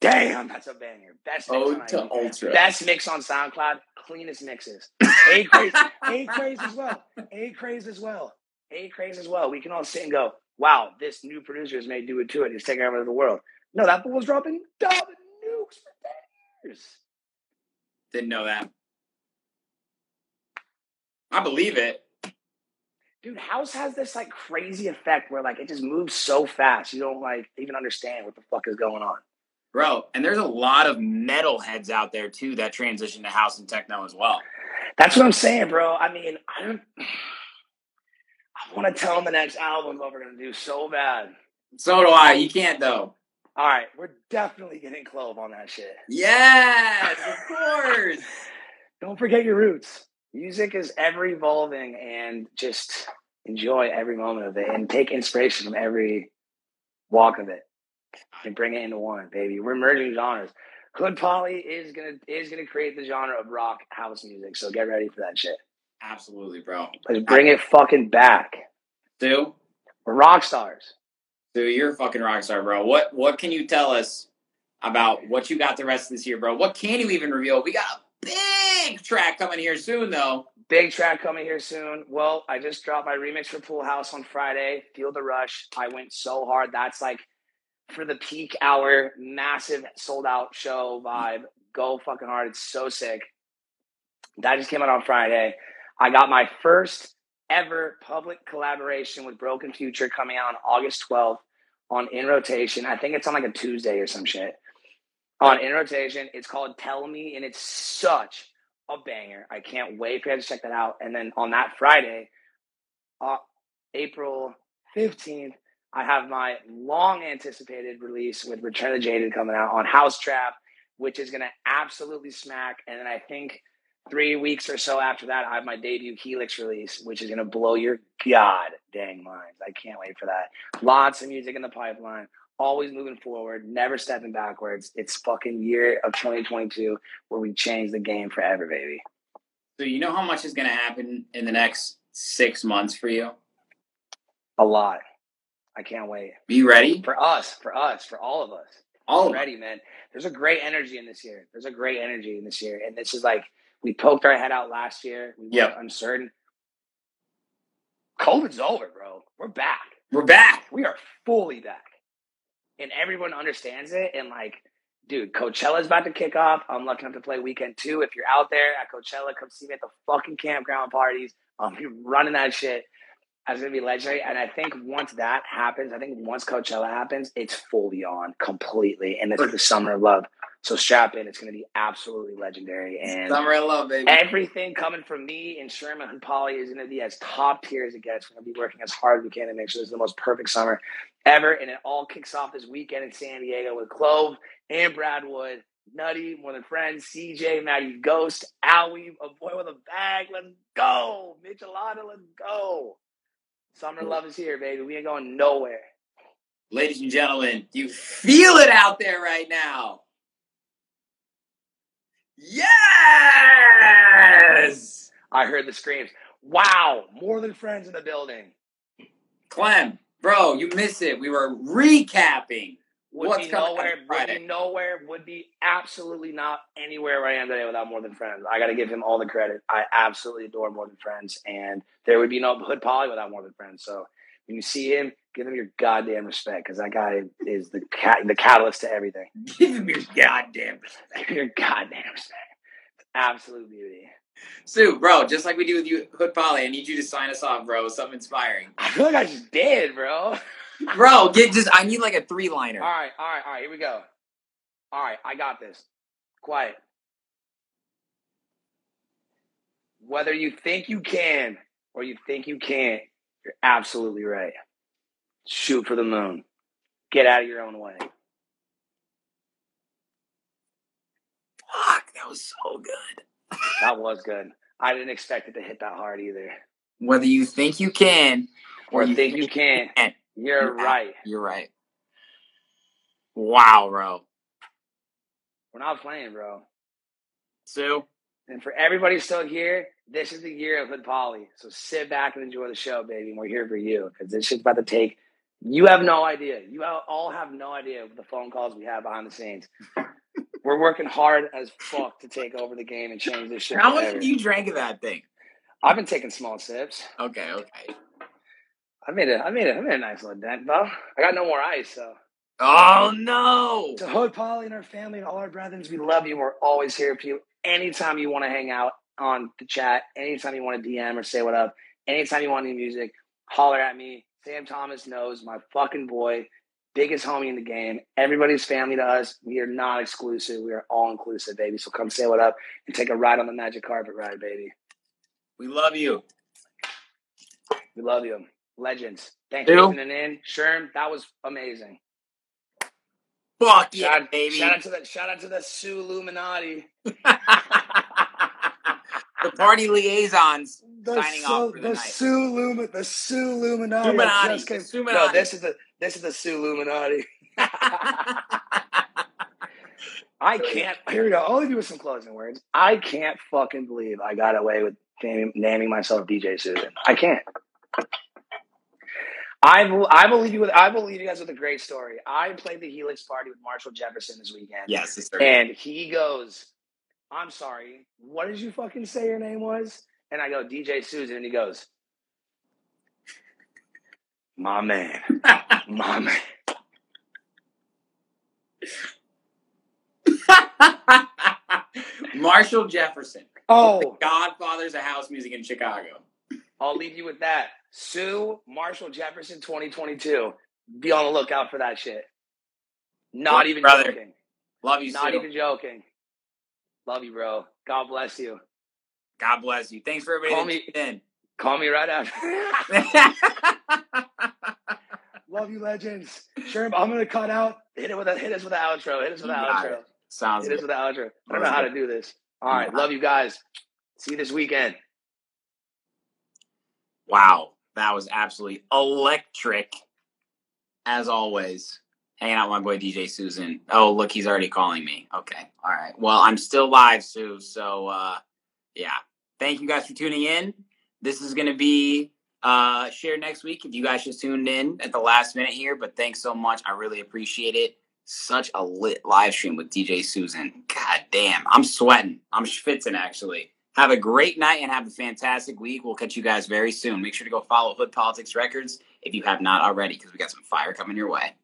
damn, that's a banger. Best mix Ode on to. Ultra. Best mix on SoundCloud, cleanest mixes. ACRAZE, A craze as well. ACRAZE as well. ACRAZE as well. We can all sit and go, wow, this new producer has made do it to it. He's taking over the world. No, that fool was dropping dub and nukes for 10. Didn't know that. I believe it. Dude, house has this like crazy effect where like it just moves so fast. You don't like even understand what the fuck is going on. Bro, and there's a lot of metal heads out there too that transition to house and techno as well. That's what I'm saying, bro. I mean, I don't. <sighs> I want to tell them the next album what we're gonna do so bad. So do I. You can't though. All right, we're definitely getting Clove on that shit. Yes, of course. <laughs> Don't forget your roots. Music is ever evolving, and just enjoy every moment of it, and take inspiration from every walk of it, and bring it into one, baby. We're merging genres. Hood Polly is gonna is gonna create the genre of rock house music, so get ready for that shit. Absolutely, bro. Let's bring it fucking back. Stu, We're rock stars. Stu, you're a fucking rock star, bro. What what can you tell us about what you got the rest of this year, bro? What can you even reveal? We got a big track coming here soon, though. Big track coming here soon. Well, I just dropped my remix for Pool House on Friday. Feel the rush. I went so hard. That's like for the peak hour, massive sold out show vibe. Go fucking hard. It's so sick. That just came out on Friday. I got my first ever public collaboration with Broken Future coming out on August 12th on In Rotation. I think it's on like a Tuesday or some shit. On In Rotation. It's called Tell Me, and it's such a banger. I can't wait for you guys to check that out. And then on that Friday, uh, April 15th, I have my long anticipated release with Return of the Jaded coming out on House Trap, which is going to absolutely smack. And then I think three weeks or so after that, I have my debut Helix release, which is going to blow your god dang minds. I can't wait for that. Lots of music in the pipeline. Always moving forward, never stepping backwards. It's fucking year of 2022 where we change the game forever, baby. So you know how much is going to happen in the next six months for you? A lot. I can't wait. Be ready? For us, for us, for all of us. All ready, man. There's a great energy in this year. There's a great energy in this year. And this is like we poked our head out last year. We were Yep. uncertain. COVID's over, bro. We're back. We're back. We are fully back. And everyone understands it. And like, dude, Coachella's about to kick off. I'm lucky enough to play weekend two. If you're out there at Coachella, come see me at the fucking campground parties. I'll be running that shit. That's gonna be legendary. And I think once that happens, I think once Coachella happens, it's fully on completely. And it's the summer of love. So strap in, it's gonna be absolutely legendary. And Summer love, baby. Everything coming from me and Sherman and Polly is going to be as top tier as it gets. We're going to be working as hard as we can to make sure this is the most perfect summer ever. And it all kicks off this weekend in San Diego with Clove and Bradwood, Nutty, More Than Friends, CJ, Maddie Ghost, Owie, a boy with a bag. Let's go. Michelada, let's go. Summer love is here, baby. We ain't going nowhere. Ladies and gentlemen, you feel it out there right now? Yes! I heard the screams. Wow, More Than Friends in the building. Clem, bro, you missed it. We were recapping would what's be coming nowhere, would be nowhere, would be absolutely not anywhere where I am today without More Than Friends. I got to give him all the credit. I absolutely adore More Than Friends, and there would be no Hood Poly without More Than Friends. So when you see him, give him your goddamn respect because that guy is the cat, the catalyst to everything. Give him your goddamn respect. Give him your goddamn respect. It's absolute beauty. Sue, bro, just like we do with you, Hood Polly, I need you to sign us off, bro. Something inspiring. I feel like I just did, bro. <laughs> Bro, get just I need like a three liner. All right, all right, all right. Here we go. All right, I got this. Quiet. Whether you think you can or you think you can't, you're absolutely right. Shoot for the moon. Get out of your own way. Fuck, that was so good. That was good. I didn't expect it to hit that hard either. Whether you think you can Or you think you can, can't, you're You're right. you're right. Wow, bro. We're not playing, bro. Sue, And for everybody still here, this is the year of Hood Poly. So sit back and enjoy the show, baby. And we're here for you because this shit's about to take. You have no idea. You all- have no idea of the phone calls we have behind the scenes. <laughs> we're working hard as fuck to take over the game and change this shit. how much have you drank of that thing? I've been taking small sips. Okay, okay. I made it. I made it. I made a nice little dent, though. I got no more ice, so. Oh no! To Hood Polly and our family and all our brethren, we love you. We're always here for you. Anytime you want to hang out on the chat, anytime you want to DM or say what up, anytime you want any music, holler at me. Sam Thomas knows my fucking boy, biggest homie in the game. Everybody's family to us. We are not exclusive. We are all inclusive, baby. So come say what up and take a ride on the magic carpet ride, baby. We love you. We love you. Legends. Thanks for Ew. listening in. Sherm, that was amazing. Fuck yeah, shout, baby. shout out to the shout out to the Sue Illuminati. <laughs> the party liaisons The signing Sue- off for the, the night. Sue Lumi- the Sue Illuminati. Illuminati, just came- No, this is the this is the Sue Illuminati. <laughs> I can't. Here we go. I'll leave you with some closing words. I can't fucking believe I got away with naming, naming myself DJ Susan. I can't. I, I believe you with I believe you guys with a great story. I played the Helix party with Marshall Jefferson this weekend. yes, And he goes, I'm sorry, what did you fucking say your name was? And I go, DJ Susan. And he goes, My man, <laughs> my man. Marshall Jefferson, Oh, Godfathers of house music in Chicago. I'll leave you with that. Sue Marshall Jefferson 2022. Be on the lookout for that shit. Not even Brother. joking. Love you, Not Sue. even joking. Love you, bro. God bless you. God bless you. Thanks for everybody Call me- in. Call me right after. <laughs> Love you, legends. Sure, I'm gonna cut out. Hit it with a hit us with the outro. Hit us with the outro. it. Sounds Hit us with the outro. I don't know how to do this. All right, love you guys. See you this weekend. Wow, that was absolutely electric. As always, hanging out with my boy DJ Susan. Oh, look, he's already calling me. Okay, all right. Well, I'm still live, Sue. So, uh, yeah. thank you guys for tuning in. This is going to be uh, shared next week if you guys just tuned in at the last minute here. But thanks so much. I really appreciate it. Such a lit live stream with DJ Susan. God damn, I'm sweating. I'm schwitzing actually. Have a great night and have a fantastic week. We'll catch you guys very soon. Make sure to go follow Hood Politics Records if you have not already, because we got some fire coming your way.